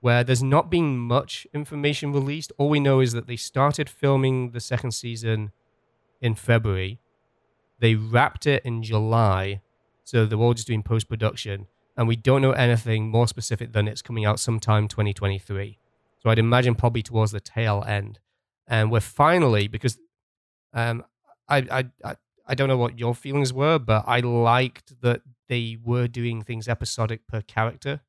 where there's not been much information released. All we know is that they started filming the second season in February. They wrapped it in July, so they're all just doing post production. And we don't know anything more specific than it's coming out sometime 2023. So I'd imagine probably towards the tail end. And we're finally because um, I, I I don't know what your feelings were, but I liked that they were doing things episodic per character.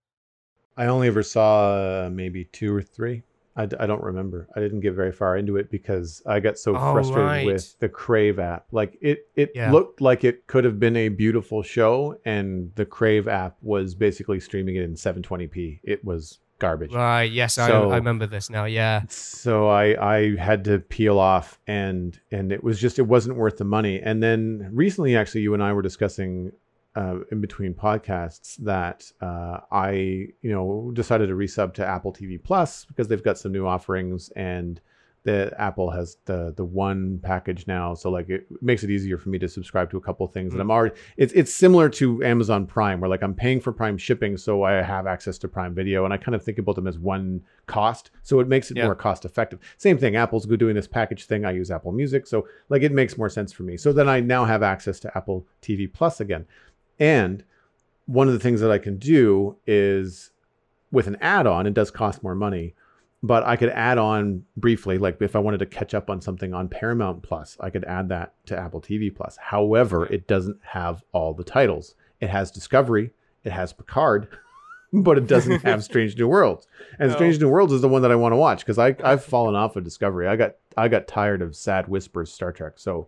I only ever saw uh, maybe two or three. I, d- I don't remember. I didn't get very far into it because I got so Oh, frustrated right. with the Crave app. Like it, it Yeah. looked like it could have been a beautiful show, and the Crave app was basically streaming it in 720p. It was garbage. Right? Yes, I, So- I remember this now. Yeah. So I I had to peel off, and and it was just it wasn't worth the money. And then recently, actually, you and I were discussing uh, in between podcasts that uh, I you know decided to resub to Apple TV Plus because they've got some new offerings and the Apple has the the one package now, so like it makes it easier for me to subscribe to a couple of things that Mm. I'm already. It's it's similar to Amazon Prime, where like I'm paying for Prime shipping, so I have access to Prime Video, and I kind of think about them as one cost, so it makes it Yeah. more cost effective. Same thing, Apple's doing this package thing. I use Apple Music, so like it makes more sense for me. So then I now have access to Apple TV Plus again, and one of the things that I can do is with an add-on, it does cost more money but I could add on briefly, like if I wanted to catch up on something on Paramount Plus, I could add that to Apple TV Plus. However, it doesn't have all the titles. It has Discovery, it has Picard, but it doesn't have Strange New Worlds. And No. Strange New Worlds is the one that I want to watch because I I've fallen off of Discovery. I got I got tired of sad whispers Star Trek, so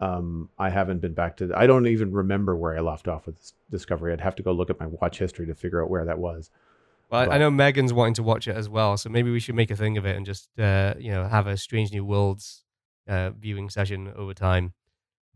um, I haven't been back to. I don't even remember where I left off with Discovery. I'd have to go look at my watch history to figure out where that was. Well, I- But- I know Megan's wanting to watch it as well, so maybe we should make a thing of it and just uh, you know have a Strange New Worlds uh, viewing session over time.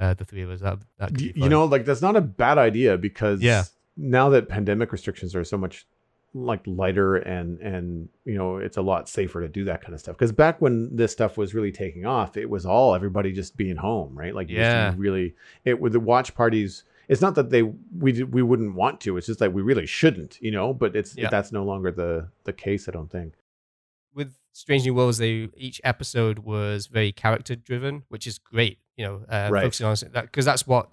Uh, the three of us. That that you know like that's not a bad idea because Yeah. now that pandemic restrictions are so much like lighter and and you know it's a lot safer to do that kind of stuff because back when this stuff was really taking off it was all everybody just being home right like you Yeah. really it with the watch parties it's not that they we we wouldn't want to it's just that we really shouldn't you know but it's Yeah. that's no longer the the case i don't think with Strange New Worlds, they each episode was very character driven, which is great. You know, uh, Right. focusing on that because that's what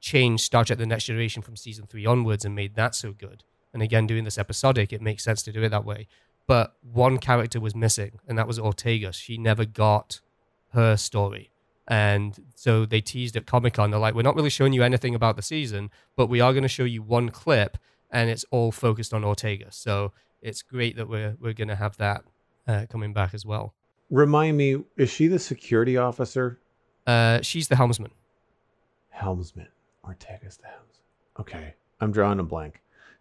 changed Star Trek: The Next Generation from season three onwards and made that so good. And again, doing this episodic, it makes sense to do it that way. But one character was missing, and that was Ortega. She never got her story. And so they teased at Comic Con. They're like, we're not really showing you anything about the season, but we are going to show you one clip, and it's all focused on Ortega. So it's great that we're we're going to have that uh, coming back as well. remind me is she the security officer Uh, she's the helmsman. helmsman ortega's the helmsman okay i'm drawing a blank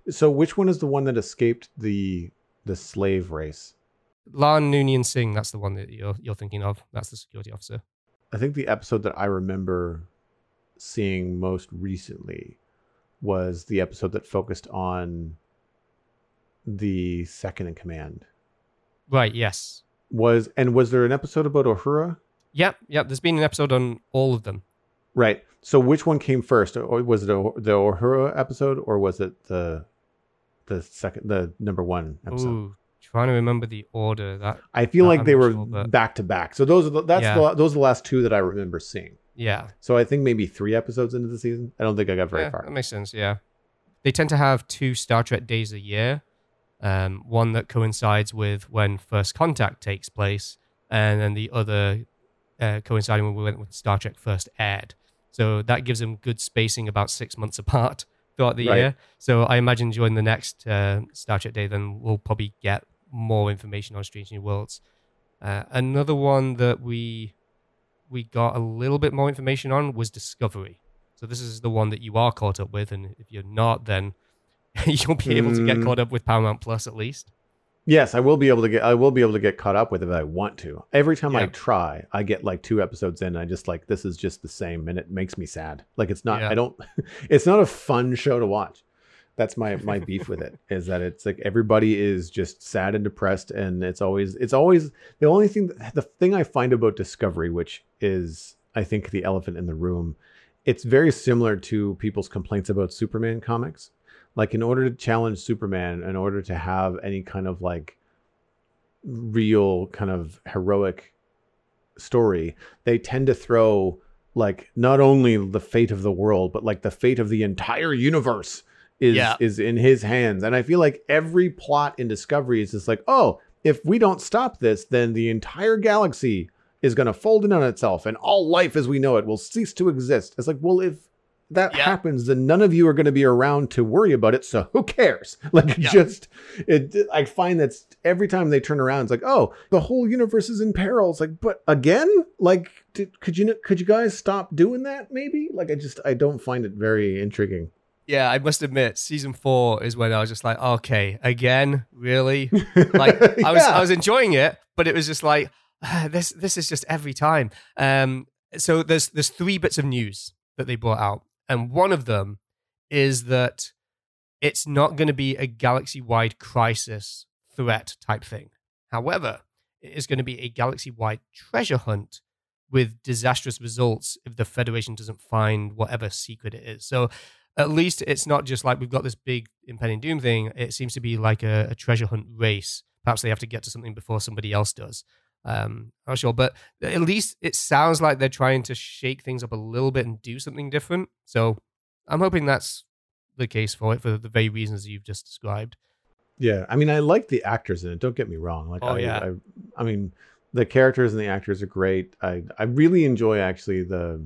so which one is the one that escaped the the slave race La'an Noonien Singh, that's the one that you're you're thinking of. That's the security officer. I think the episode that i remember seeing most recently was the episode that focused on the second in command Right. Yes. was and was there an episode about Uhura Yep. Yep. There's been an episode on all of them. right so which one came first or was it the the Uhura episode or was it the the second the number one episode Ooh, trying to remember the order. That I feel Uh, like I'm they were sure, back to back. So those are the, that's Yeah. the, those are the last two that I remember seeing. yeah. So I think maybe three episodes into the season. I don't think I got very yeah, far. That makes sense. Yeah. They tend to have two Star Trek days a year. Um, one that coincides with when First Contact takes place, and then the other uh, coinciding when we went with Star Trek first aired. So that gives them good spacing, about six months apart throughout the Right. year. So I imagine during the next uh, Star Trek day, then we'll probably get more information on Strange New Worlds. Uh, another one that we we got a little bit more information on was Discovery. So this is the one that you are caught up with, and if you're not, then you'll be able to get Mm. caught up with Paramount Plus at least. Yes, I will be able to get I will be able to get caught up with it if I want to. Every time I try, I get like two episodes in and I just like this is just the same and it makes me sad. Like it's not Yeah. I don't it's not a fun show to watch. That's my my beef with it is that it's like everybody is just sad and depressed and it's always it's always the only thing the thing I find about Discovery which is I think the elephant in the room it's very similar to people's complaints about Superman comics. Like in order to challenge superman in order to have any kind of like real kind of heroic story they tend to throw like not only the fate of the world but like the fate of the entire universe is Yeah. is in his hands and i feel like every plot in discovery is just like oh if we don't stop this, then the entire galaxy is going to fold in on itself and all life as we know it will cease to exist. It's like, well, if that Yeah. happens, then none of you are going to be around to worry about it. So who cares? Like, Yeah. just, it, I find that every time they turn around, it's like, oh, the whole universe is in peril. It's like, but again, like, did, could you, could you guys stop doing that? Maybe like, I just, I don't find it very intriguing. Yeah, I must admit, season four is when I was just like, okay, again, really? Like I was, I was enjoying it, but it was just like "Ah, this. This is just every time. Um, so there's there's three bits of news that they brought out, and one of them is that it's not going to be a galaxy-wide crisis threat type thing. However, it is going to be a galaxy-wide treasure hunt with disastrous results if the Federation doesn't find whatever secret it is. So at least it's not just like we've got this big impending doom thing. It seems to be like a, a treasure hunt race. Perhaps they have to get to something before somebody else does. Um, I'm not sure, but at least it sounds like they're trying to shake things up a little bit and do something different. So I'm hoping that's the case for it for the very reasons you've just described. Yeah, I mean, I like the actors in it. Don't get me wrong. Like, Oh, I, yeah. I, I mean, the characters and the actors are great. I, I really enjoy actually the,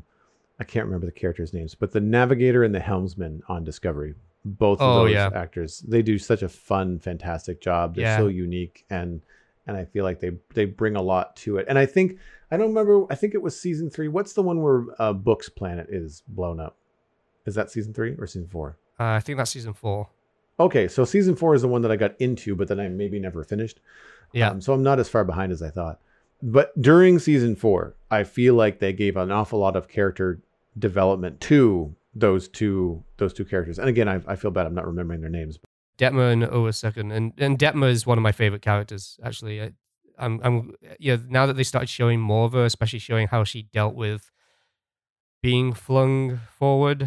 I can't remember the characters' names, but the navigator and the helmsman on Discovery. Both of Oh, those yeah. actors, they do such a fun, fantastic job. They're Yeah. so unique, and and I feel like they they bring a lot to it. And I think I don't remember. I think it was season three. What's the one where uh, Book's planet is blown up? Is that season three or season four? Uh, I think that's season four. Okay, so season four is the one that I got into, but then I maybe never finished. Yeah. Um, so I'm not as far behind as I thought. But during season four, I feel like they gave an awful lot of character development to those two those two characters. And again, I, I feel bad I'm not remembering their names. Detmer and Owosekun, and and Detmer is one of my favorite characters. Actually, I, I'm I'm yeah. Now that they started showing more of her, especially showing how she dealt with being flung forward,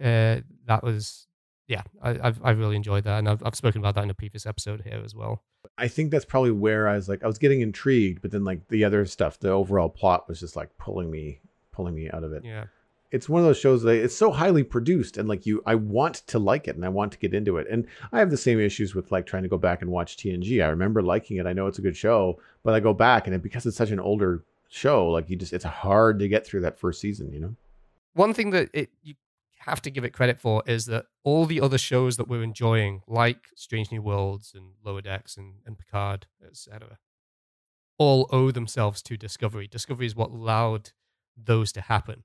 uh, that was yeah. I I've, I really enjoyed that, and I've I've spoken about that in a previous episode here as well. I think that's probably where I was like I was getting intrigued, but then like the other stuff, the overall plot was just like pulling me pulling me out of it. Yeah, it's one of those shows that it's so highly produced and like you i want to like it and i want to get into it and i have the same issues with like trying to go back and watch tng i remember liking it i know it's a good show but i go back and it, because it's such an older show like you just it's hard to get through that first season you know one thing that it you have to give it credit for is that all the other shows that we're enjoying, like Strange New Worlds and Lower Decks and, and Picard, etc., all owe themselves to Discovery. Discovery is what allowed those to happen.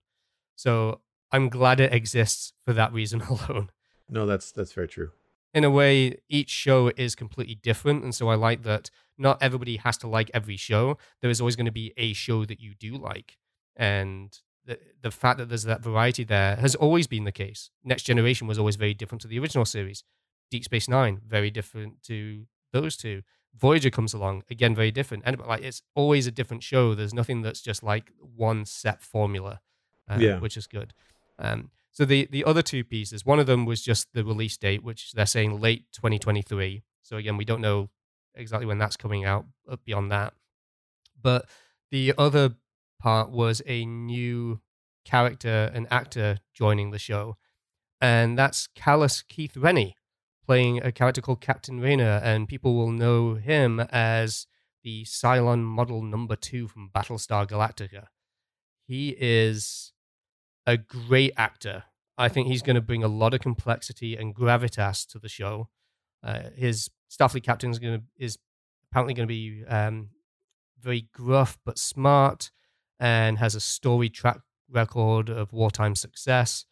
So I'm glad it exists for that reason alone. no that's that's very true In a way, each show is completely different. And so I like that not everybody has to like every show. There is always going to be a show that you do like. And the, the fact that there's that variety there has always been the case. Next Generation was always very different to the original series. Deep Space Nine, very different to those two. Voyager comes along, again, very different. And like it's always a different show. There's nothing that's just like one set formula, uh, Yeah. which is good. Um, so the the other two pieces, one of them was just the release date, which they're saying late 2023. So again, we don't know exactly when that's coming out beyond that. But the other part was a new character and actor joining the show, and that's Callum Keith Rennie playing a character called Captain Rayner, and people will know him as the Cylon Model Number Two from Battlestar Galactica. He is a great actor. I think he's going to bring a lot of complexity and gravitas to the show. Uh, his Starfleet captain is going to is apparently going to be um, very gruff but smart, and has a story track record of wartime success.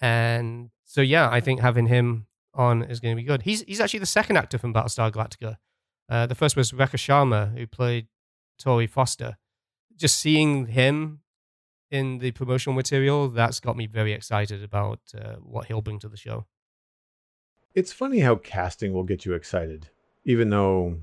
And so, yeah, I think having him on is going to be good. He's he's actually the second actor from Battlestar Galactica. Uh, the first was Rekha Sharma, who played Tory Foster. Just seeing him in the promotional material, that's got me very excited about uh, what he'll bring to the show. it's funny how casting will get you excited even though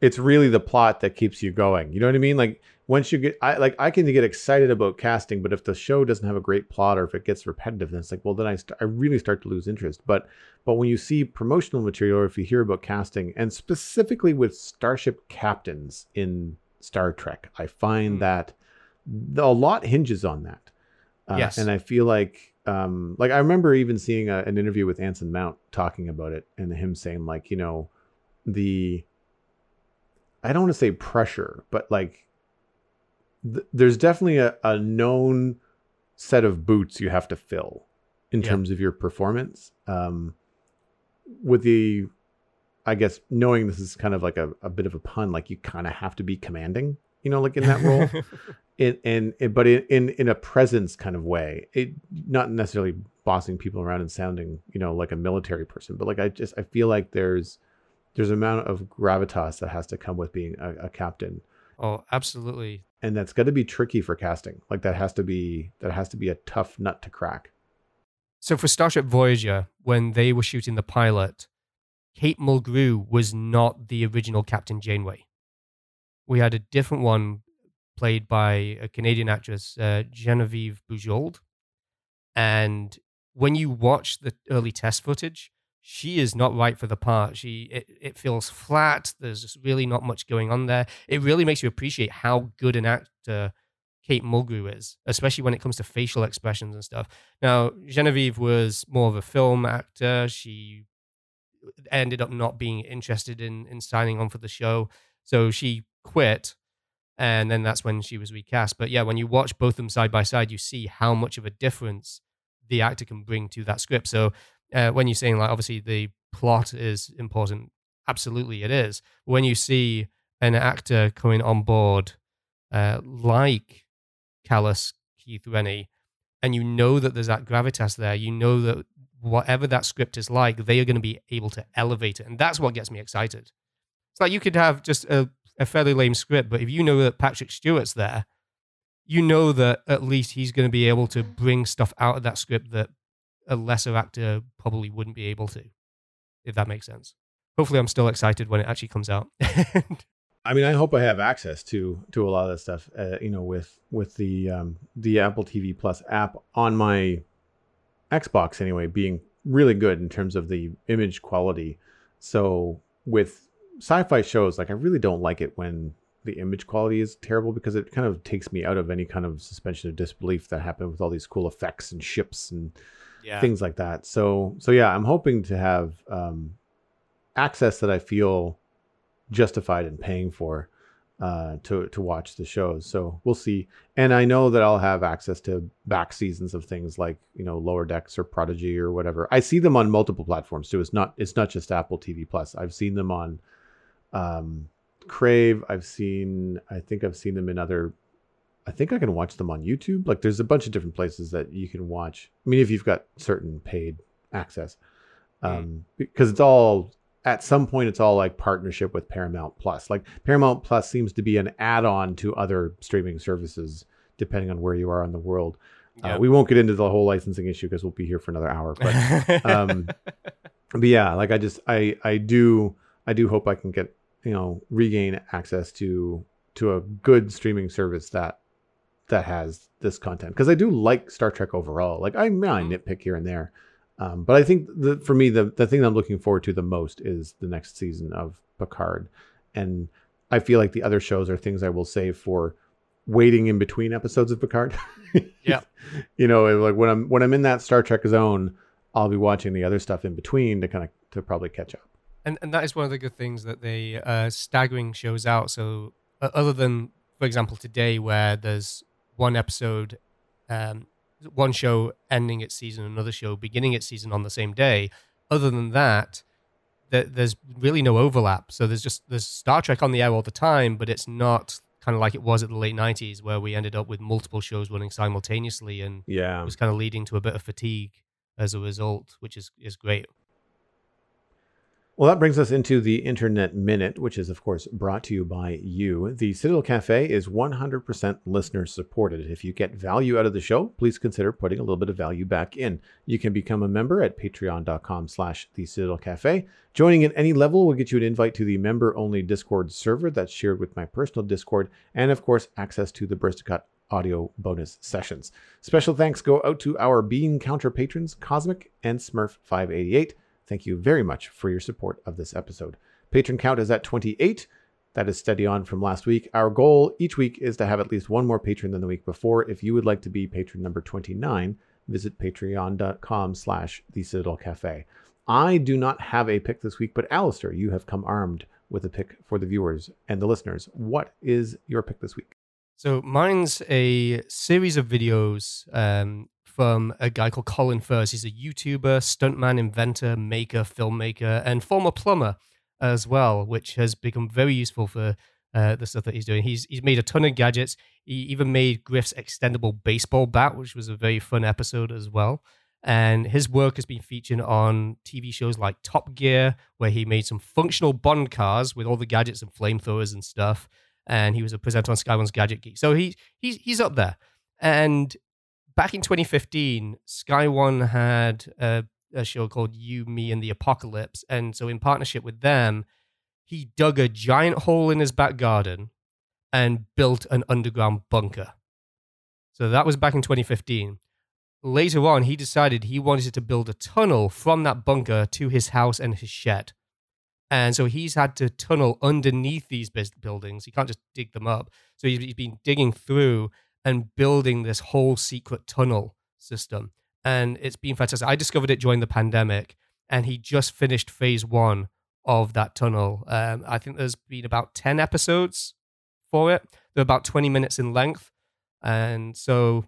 it's really the plot that keeps you going you know what i mean like once you get i like i can get excited about casting but if the show doesn't have a great plot or if it gets repetitive then it's like well then i, st- I really start to lose interest but but when you see promotional material or if you hear about casting and specifically with starship captains in star trek i find Hmm. that a lot hinges on that uh, Yes. and i feel like um like i remember even seeing a, an interview with anson mount talking about it and him saying like you know the I don't want to say pressure, but like th- there's definitely a, a known set of boots you have to fill in Yeah. terms of your performance. Um, with the, I guess, knowing this is kind of like a, a bit of a pun, like you kind of have to be commanding, you know, like in that role. in, in, in but in, in in a presence kind of way it not necessarily bossing people around and sounding you know like a military person but like i just i feel like there's there's an amount of gravitas that has to come with being a, a captain oh, absolutely. and that's got to be tricky for casting like that has to be that has to be a tough nut to crack So for Starship Voyager, when they were shooting the pilot, Kate Mulgrew was not the original Captain Janeway. We had a different one played by a Canadian actress, uh, Genevieve Bujold. And when you watch the early test footage, she is not right for the part. She it, it feels flat. There's just really not much going on there. It really makes you appreciate how good an actor Kate Mulgrew is, especially when it comes to facial expressions and stuff. Now, Genevieve was more of a film actor. She ended up not being interested in in signing on for the show, so she quit. And then that's when she was recast. But yeah, when you watch both of them side by side, you see how much of a difference the actor can bring to that script. So uh, when you're saying like obviously the plot is important, absolutely it is. When you see an actor coming on board uh, like Callum Keith Rennie, and you know that there's that gravitas there, you know that whatever that script is like, they are going to be able to elevate it, and that's what gets me excited. It's like you could have just a, a fairly lame script, but if you know that Patrick Stewart's there, you know that at least he's going to be able to bring stuff out of that script that a lesser actor probably wouldn't be able to, if that makes sense. Hopefully, I'm still excited when it actually comes out. I mean, I hope I have access to to a lot of that stuff. Uh, you know, with with the um, the Apple TV Plus app on my Xbox anyway, being really good in terms of the image quality. So with sci-fi shows, like I really don't like it when the image quality is terrible because it kind of takes me out of any kind of suspension of disbelief that happened with all these cool effects and ships and yeah. things like that. So so yeah, I'm hoping to have um, access that I feel justified in paying for uh, to to watch the shows. So we'll see. And I know that I'll have access to back seasons of things like you know Lower Decks or Prodigy or whatever. I see them on multiple platforms too. It's not it's not just Apple TV Plus. I've seen them on um, Crave. I've seen I think I've seen them in other. I think I can watch them on YouTube. Like there's a bunch of different places that you can watch. I mean, if you've got certain paid access, um, because it's all at some point it's all like partnership with Paramount Plus. Like Paramount Plus seems to be an add-on to other streaming services depending on where you are in the world. Uh, we won't get into the whole licensing issue because we'll be here for another hour. But um, but yeah, like I just I I do I do hope I can get you know regain access to to a good streaming service that that has this content because I do like Star Trek overall. Like I, I nitpick here and there, um, but I think the, for me the the thing I'm looking forward to the most is the next season of Picard, and I feel like the other shows are things I will save for waiting in between episodes of Picard. Yeah. you know, like when I'm when I'm in that Star Trek zone, I'll be watching the other stuff in between to kind of to probably catch up. And and that is one of the good things that they uh, staggering shows out. So uh, other than, for example, today where there's one episode, um, one show ending its season, another show beginning its season on the same day. Other than that, there, there's really no overlap. So there's just there's Star Trek on the air all the time, but it's not kind of like it was at the late '90s where we ended up with multiple shows running simultaneously and Yeah. it was kind of leading to a bit of fatigue as a result, which is is great. Well, that brings us into the Internet Minute, which is, of course, brought to you by you. The Citadel Cafe is 100% listener supported. If you get value out of the show, please consider putting a little bit of value back in. You can become a member at patreon.com slash the Citadel Cafe. Joining at any level will get you an invite to the member-only Discord server that's shared with my personal Discord, and, of course, access to the Bristacut audio bonus sessions. Special thanks go out to our Bean Counter patrons, Cosmic and Smurf588. Thank you very much for your support of this episode. Patron count is at 28. That is steady on from last week. Our goal each week is to have at least one more patron than the week before. If you would like to be patron number 29, visit patreon.com slash the Citadel Cafe. I do not have a pick this week, but Alastair, you have come armed with a pick for the viewers and the listeners. What is your pick this week? So mine's a series of videos um, from a guy called Colin Furze. He's a YouTuber, stuntman, inventor, maker, filmmaker, and former plumber as well, which has become very useful for uh, the stuff that he's doing. He's he's made a ton of gadgets. He even made Griff's extendable baseball bat, which was a very fun episode as well. And his work has been featured on TV shows like Top Gear, where he made some functional Bond cars with all the gadgets and flamethrowers and stuff and he was a presenter on Sky One's Gadget Geek. So he he's he's up there. And back in 2015, Sky One had a, a show called You, Me, and the Apocalypse, and so in partnership with them, he dug a giant hole in his back garden and built an underground bunker. So that was back in 2015. Later on, he decided he wanted to build a tunnel from that bunker to his house and his shed. And so he's had to tunnel underneath these buildings. He can't just dig them up. So he's been digging through and building this whole secret tunnel system. And it's been fantastic. I discovered it during the pandemic, and he just finished phase one of that tunnel. Um, I think there's been about 10 episodes for it. They're about 20 minutes in length. And so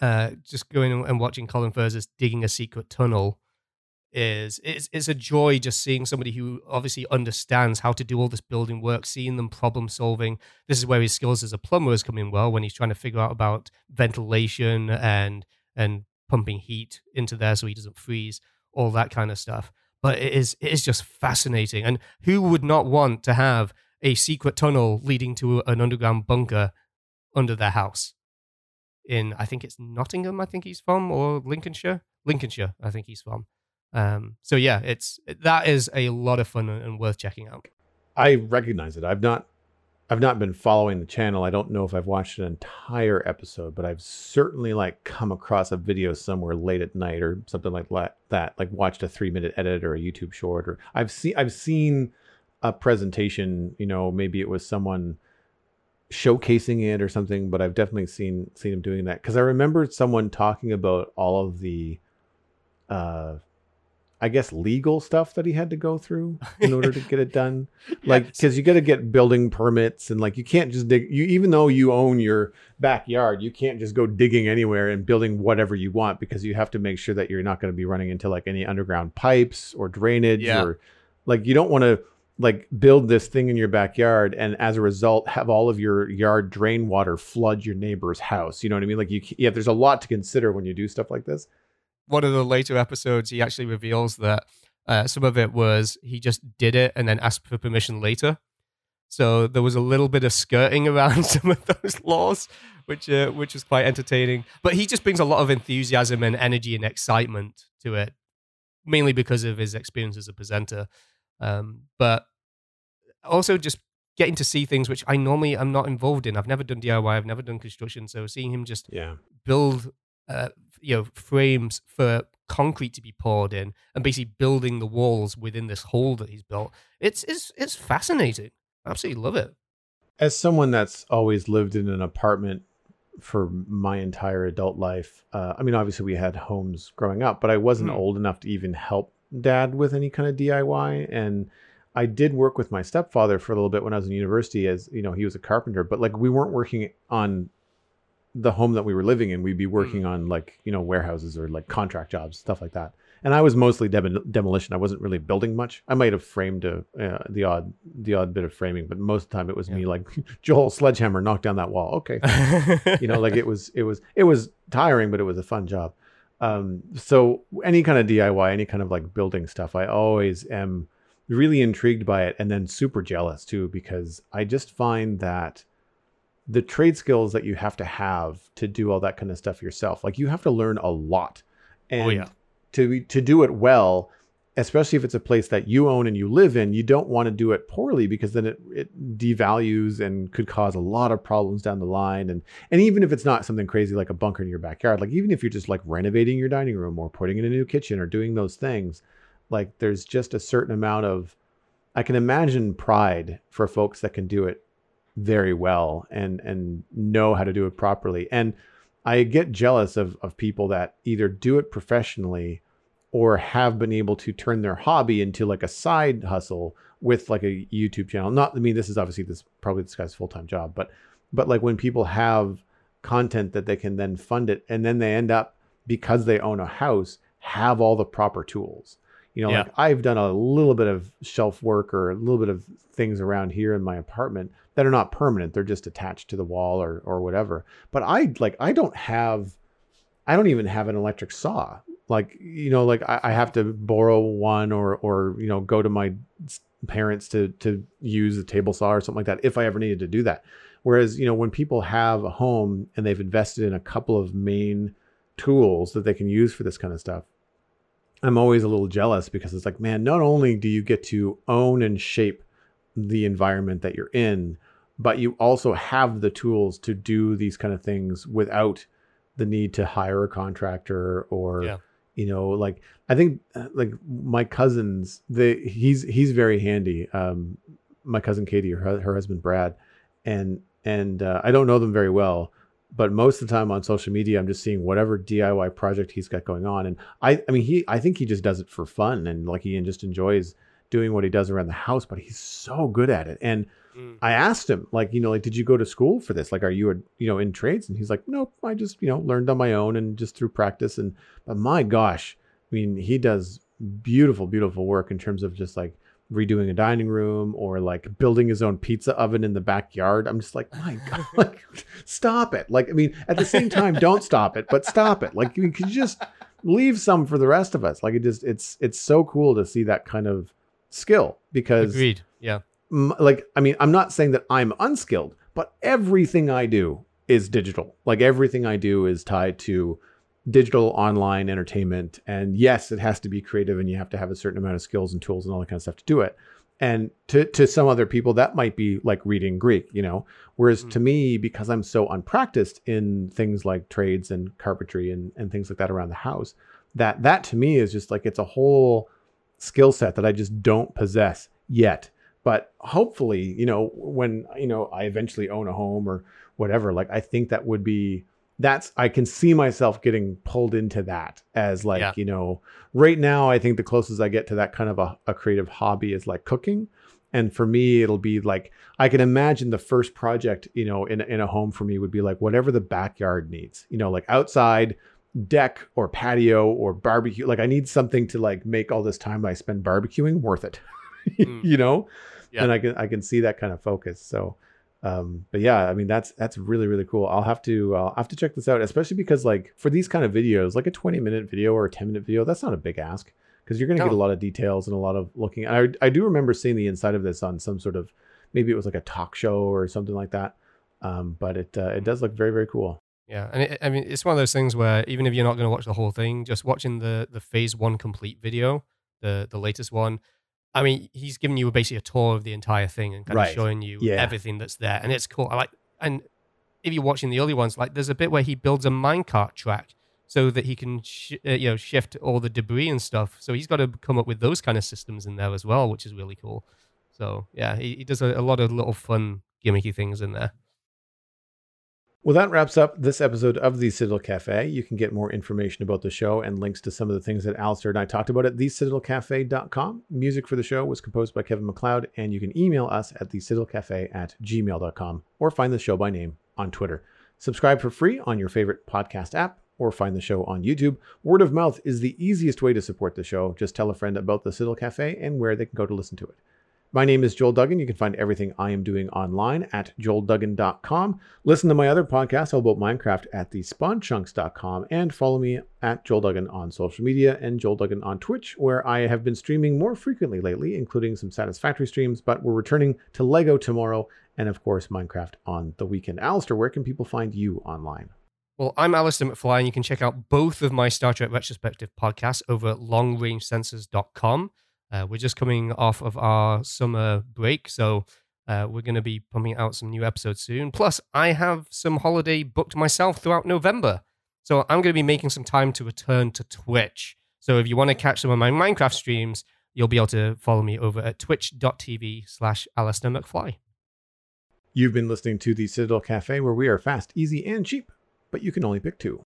uh, just going and watching Colin Furze digging a secret tunnel is it's, it's a joy just seeing somebody who obviously understands how to do all this building work, seeing them problem solving. This is where his skills as a plumber is coming well when he's trying to figure out about ventilation and and pumping heat into there so he doesn't freeze, all that kind of stuff. But it is it is just fascinating. And who would not want to have a secret tunnel leading to an underground bunker under their house? In I think it's Nottingham, I think he's from, or Lincolnshire. Lincolnshire, I think he's from. Um, so yeah, it's that is a lot of fun and worth checking out. I recognize it. I've not I've not been following the channel. I don't know if I've watched an entire episode, but I've certainly like come across a video somewhere late at night or something like that. Like watched a three minute edit or a YouTube short, or I've seen I've seen a presentation. You know, maybe it was someone showcasing it or something, but I've definitely seen seen him doing that because I remember someone talking about all of the uh I guess legal stuff that he had to go through in order to get it done. Like because yes. you got to get building permits and like you can't just dig. You even though you own your backyard, you can't just go digging anywhere and building whatever you want because you have to make sure that you're not going to be running into like any underground pipes or drainage yeah. or like you don't want to like build this thing in your backyard and as a result have all of your yard drain water flood your neighbor's house. You know what I mean? Like you, yeah, there's a lot to consider when you do stuff like this one of the later episodes, he actually reveals that uh, some of it was he just did it and then asked for permission later. So there was a little bit of skirting around some of those laws, which uh, which was quite entertaining. But he just brings a lot of enthusiasm and energy and excitement to it, mainly because of his experience as a presenter. Um, but also just getting to see things which I normally am not involved in. I've never done DIY. I've never done construction. So seeing him just yeah. build uh, you know frames for concrete to be poured in and basically building the walls within this hole that he's built. It's it's it's fascinating. I absolutely love it. As someone that's always lived in an apartment for my entire adult life, uh, I mean, obviously we had homes growing up, but I wasn't mm. old enough to even help dad with any kind of DIY. And I did work with my stepfather for a little bit when I was in university, as you know, he was a carpenter, but like we weren't working on the home that we were living in, we'd be working mm. on like you know warehouses or like contract jobs, stuff like that. And I was mostly demolition. I wasn't really building much. I might have framed a, uh, the odd the odd bit of framing, but most of the time it was yeah. me like Joel sledgehammer knock down that wall. Okay, you know, like it was it was it was tiring, but it was a fun job. Um, so any kind of DIY, any kind of like building stuff, I always am really intrigued by it, and then super jealous too because I just find that the trade skills that you have to have to do all that kind of stuff yourself. Like you have to learn a lot, oh, and oh, yeah. to to do it well, especially if it's a place that you own and you live in, you don't want to do it poorly because then it it devalues and could cause a lot of problems down the line. And and even if it's not something crazy like a bunker in your backyard, like even if you're just like renovating your dining room or putting in a new kitchen or doing those things, like there's just a certain amount of I can imagine pride for folks that can do it very well and and know how to do it properly. And I get jealous of of people that either do it professionally or have been able to turn their hobby into like a side hustle with like a YouTube channel. Not, I mean, this is obviously this probably this guy's full time job, but but like when people have content that they can then fund it, and then they end up because they own a house have all the proper tools. You know, Yeah. like I've done a little bit of shelf work or a little bit of things around here in my apartment that are not permanent. They're just attached to the wall or or whatever. But I like I don't have I don't even have an electric saw. Like you know, like I, I have to borrow one or or you know go to my parents to to use a table saw or something like that if I ever needed to do that. Whereas you know when people have a home and they've invested in a couple of main tools that they can use for this kind of stuff, I'm always a little jealous because it's like, man, not only do you get to own and shape the environment that you're in, but you also have the tools to do these kind of things without the need to hire a contractor or Yeah. you know like i think uh, like my cousins they he's he's very handy um my cousin katie her, her husband brad and and uh, i don't know them very well but most of the time on social media i'm just seeing whatever diy project he's got going on and i i mean he i think he just does it for fun and like he just enjoys doing what he does around the house but he's so good at it and Mm. I asked him, like, you know, like, did you go to school for this? Like, are you, a, you know, in trades? And he's like, nope, I just, you know, learned on my own and just through practice. And, but my gosh, I mean, he does beautiful, beautiful work in terms of just like redoing a dining room or like building his own pizza oven in the backyard. I'm just like, my God, like, stop it. Like, I mean, at the same time, don't stop it, but stop it. Like, I mean, could you just leave some for the rest of us? Like, it just, it's, it's so cool to see that kind of skill because Agreed. Yeah. m- like i mean i'm not saying that i'm unskilled but everything i do is digital like everything i do is tied to digital online entertainment and yes it has to be creative and you have to have a certain amount of skills and tools and all that kind of stuff to do it and to to some other people that might be like reading greek you know whereas Mhm. to me because i'm so unpracticed in things like trades and carpentry and and things like that around the house that that to me is just like it's a whole skill set that i just don't possess yet but hopefully you know when you know i eventually own a home or whatever like i think that would be that's i can see myself getting pulled into that as like Yeah. you know right now i think the closest i get to that kind of a, a creative hobby is like cooking and for me it'll be like i can imagine the first project you know in, in a home for me would be like whatever the backyard needs you know like outside deck or patio or barbecue like i need something to like make all this time i spend barbecuing worth it Mm. you know? Yeah. and i can i can see that kind of focus so um but yeah i mean that's that's really really cool. I'll have to i'll have to check this out especially because like for these kind of videos like a 20 minute video or a 10 minute video that's not a big ask because you're going to get a lot of details and a lot of looking I, I do remember seeing the inside of this on some sort of maybe it was like a talk show or something like that um but it uh, it does look very very cool Yeah, and it, I mean, it's one of those things where even if you're not going to watch the whole thing, just watching the the phase one complete video, the the latest one. I mean, he's giving you basically a tour of the entire thing and kind Right. of showing you Yeah. everything that's there, and it's cool. I like, and if you're watching the early ones, like there's a bit where he builds a minecart track so that he can sh- uh, you know shift all the debris and stuff. So he's got to come up with those kind of systems in there as well, which is really cool. So yeah, he, he does a, a lot of little fun gimmicky things in there. Well, that wraps up this episode of the Citadel Cafe. You can get more information about the show and links to some of the things that Alastair and I talked about at thecitadelcafe.com. Music for the show was composed by Kevin MacLeod, and you can email us at thecitadelcafe at gmail.com or find the show by name on Twitter. Subscribe for free on your favorite podcast app or find the show on YouTube. Word of mouth is the easiest way to support the show. Just tell a friend about the Citadel Cafe and where they can go to listen to it. My name is Joel Duggan. You can find everything I am doing online at joelduggan.com. Listen to my other podcasts all about Minecraft at thespawnchunks.com and follow me at Joel Duggan on social media and Joel Duggan on Twitch, where I have been streaming more frequently lately, including some Satisfactory streams, but we're returning to Lego tomorrow and, of course, Minecraft on the weekend. Alastair, where can people find you online? Well, I'm Alastair McFly, and you can check out both of my Star Trek retrospective podcasts over at longrangesensors.com. Uh, we're just coming off of our summer break, so uh, we're going to be pumping out some new episodes soon. Plus, I have some holiday booked myself throughout November. So I'm going to be making some time to return to Twitch. So if you want to catch some of my Minecraft streams, you'll be able to follow me over at twitch.tv slash McFly. You've been listening to the Citadel Cafe, where we are fast, easy, and cheap, but you can only pick two.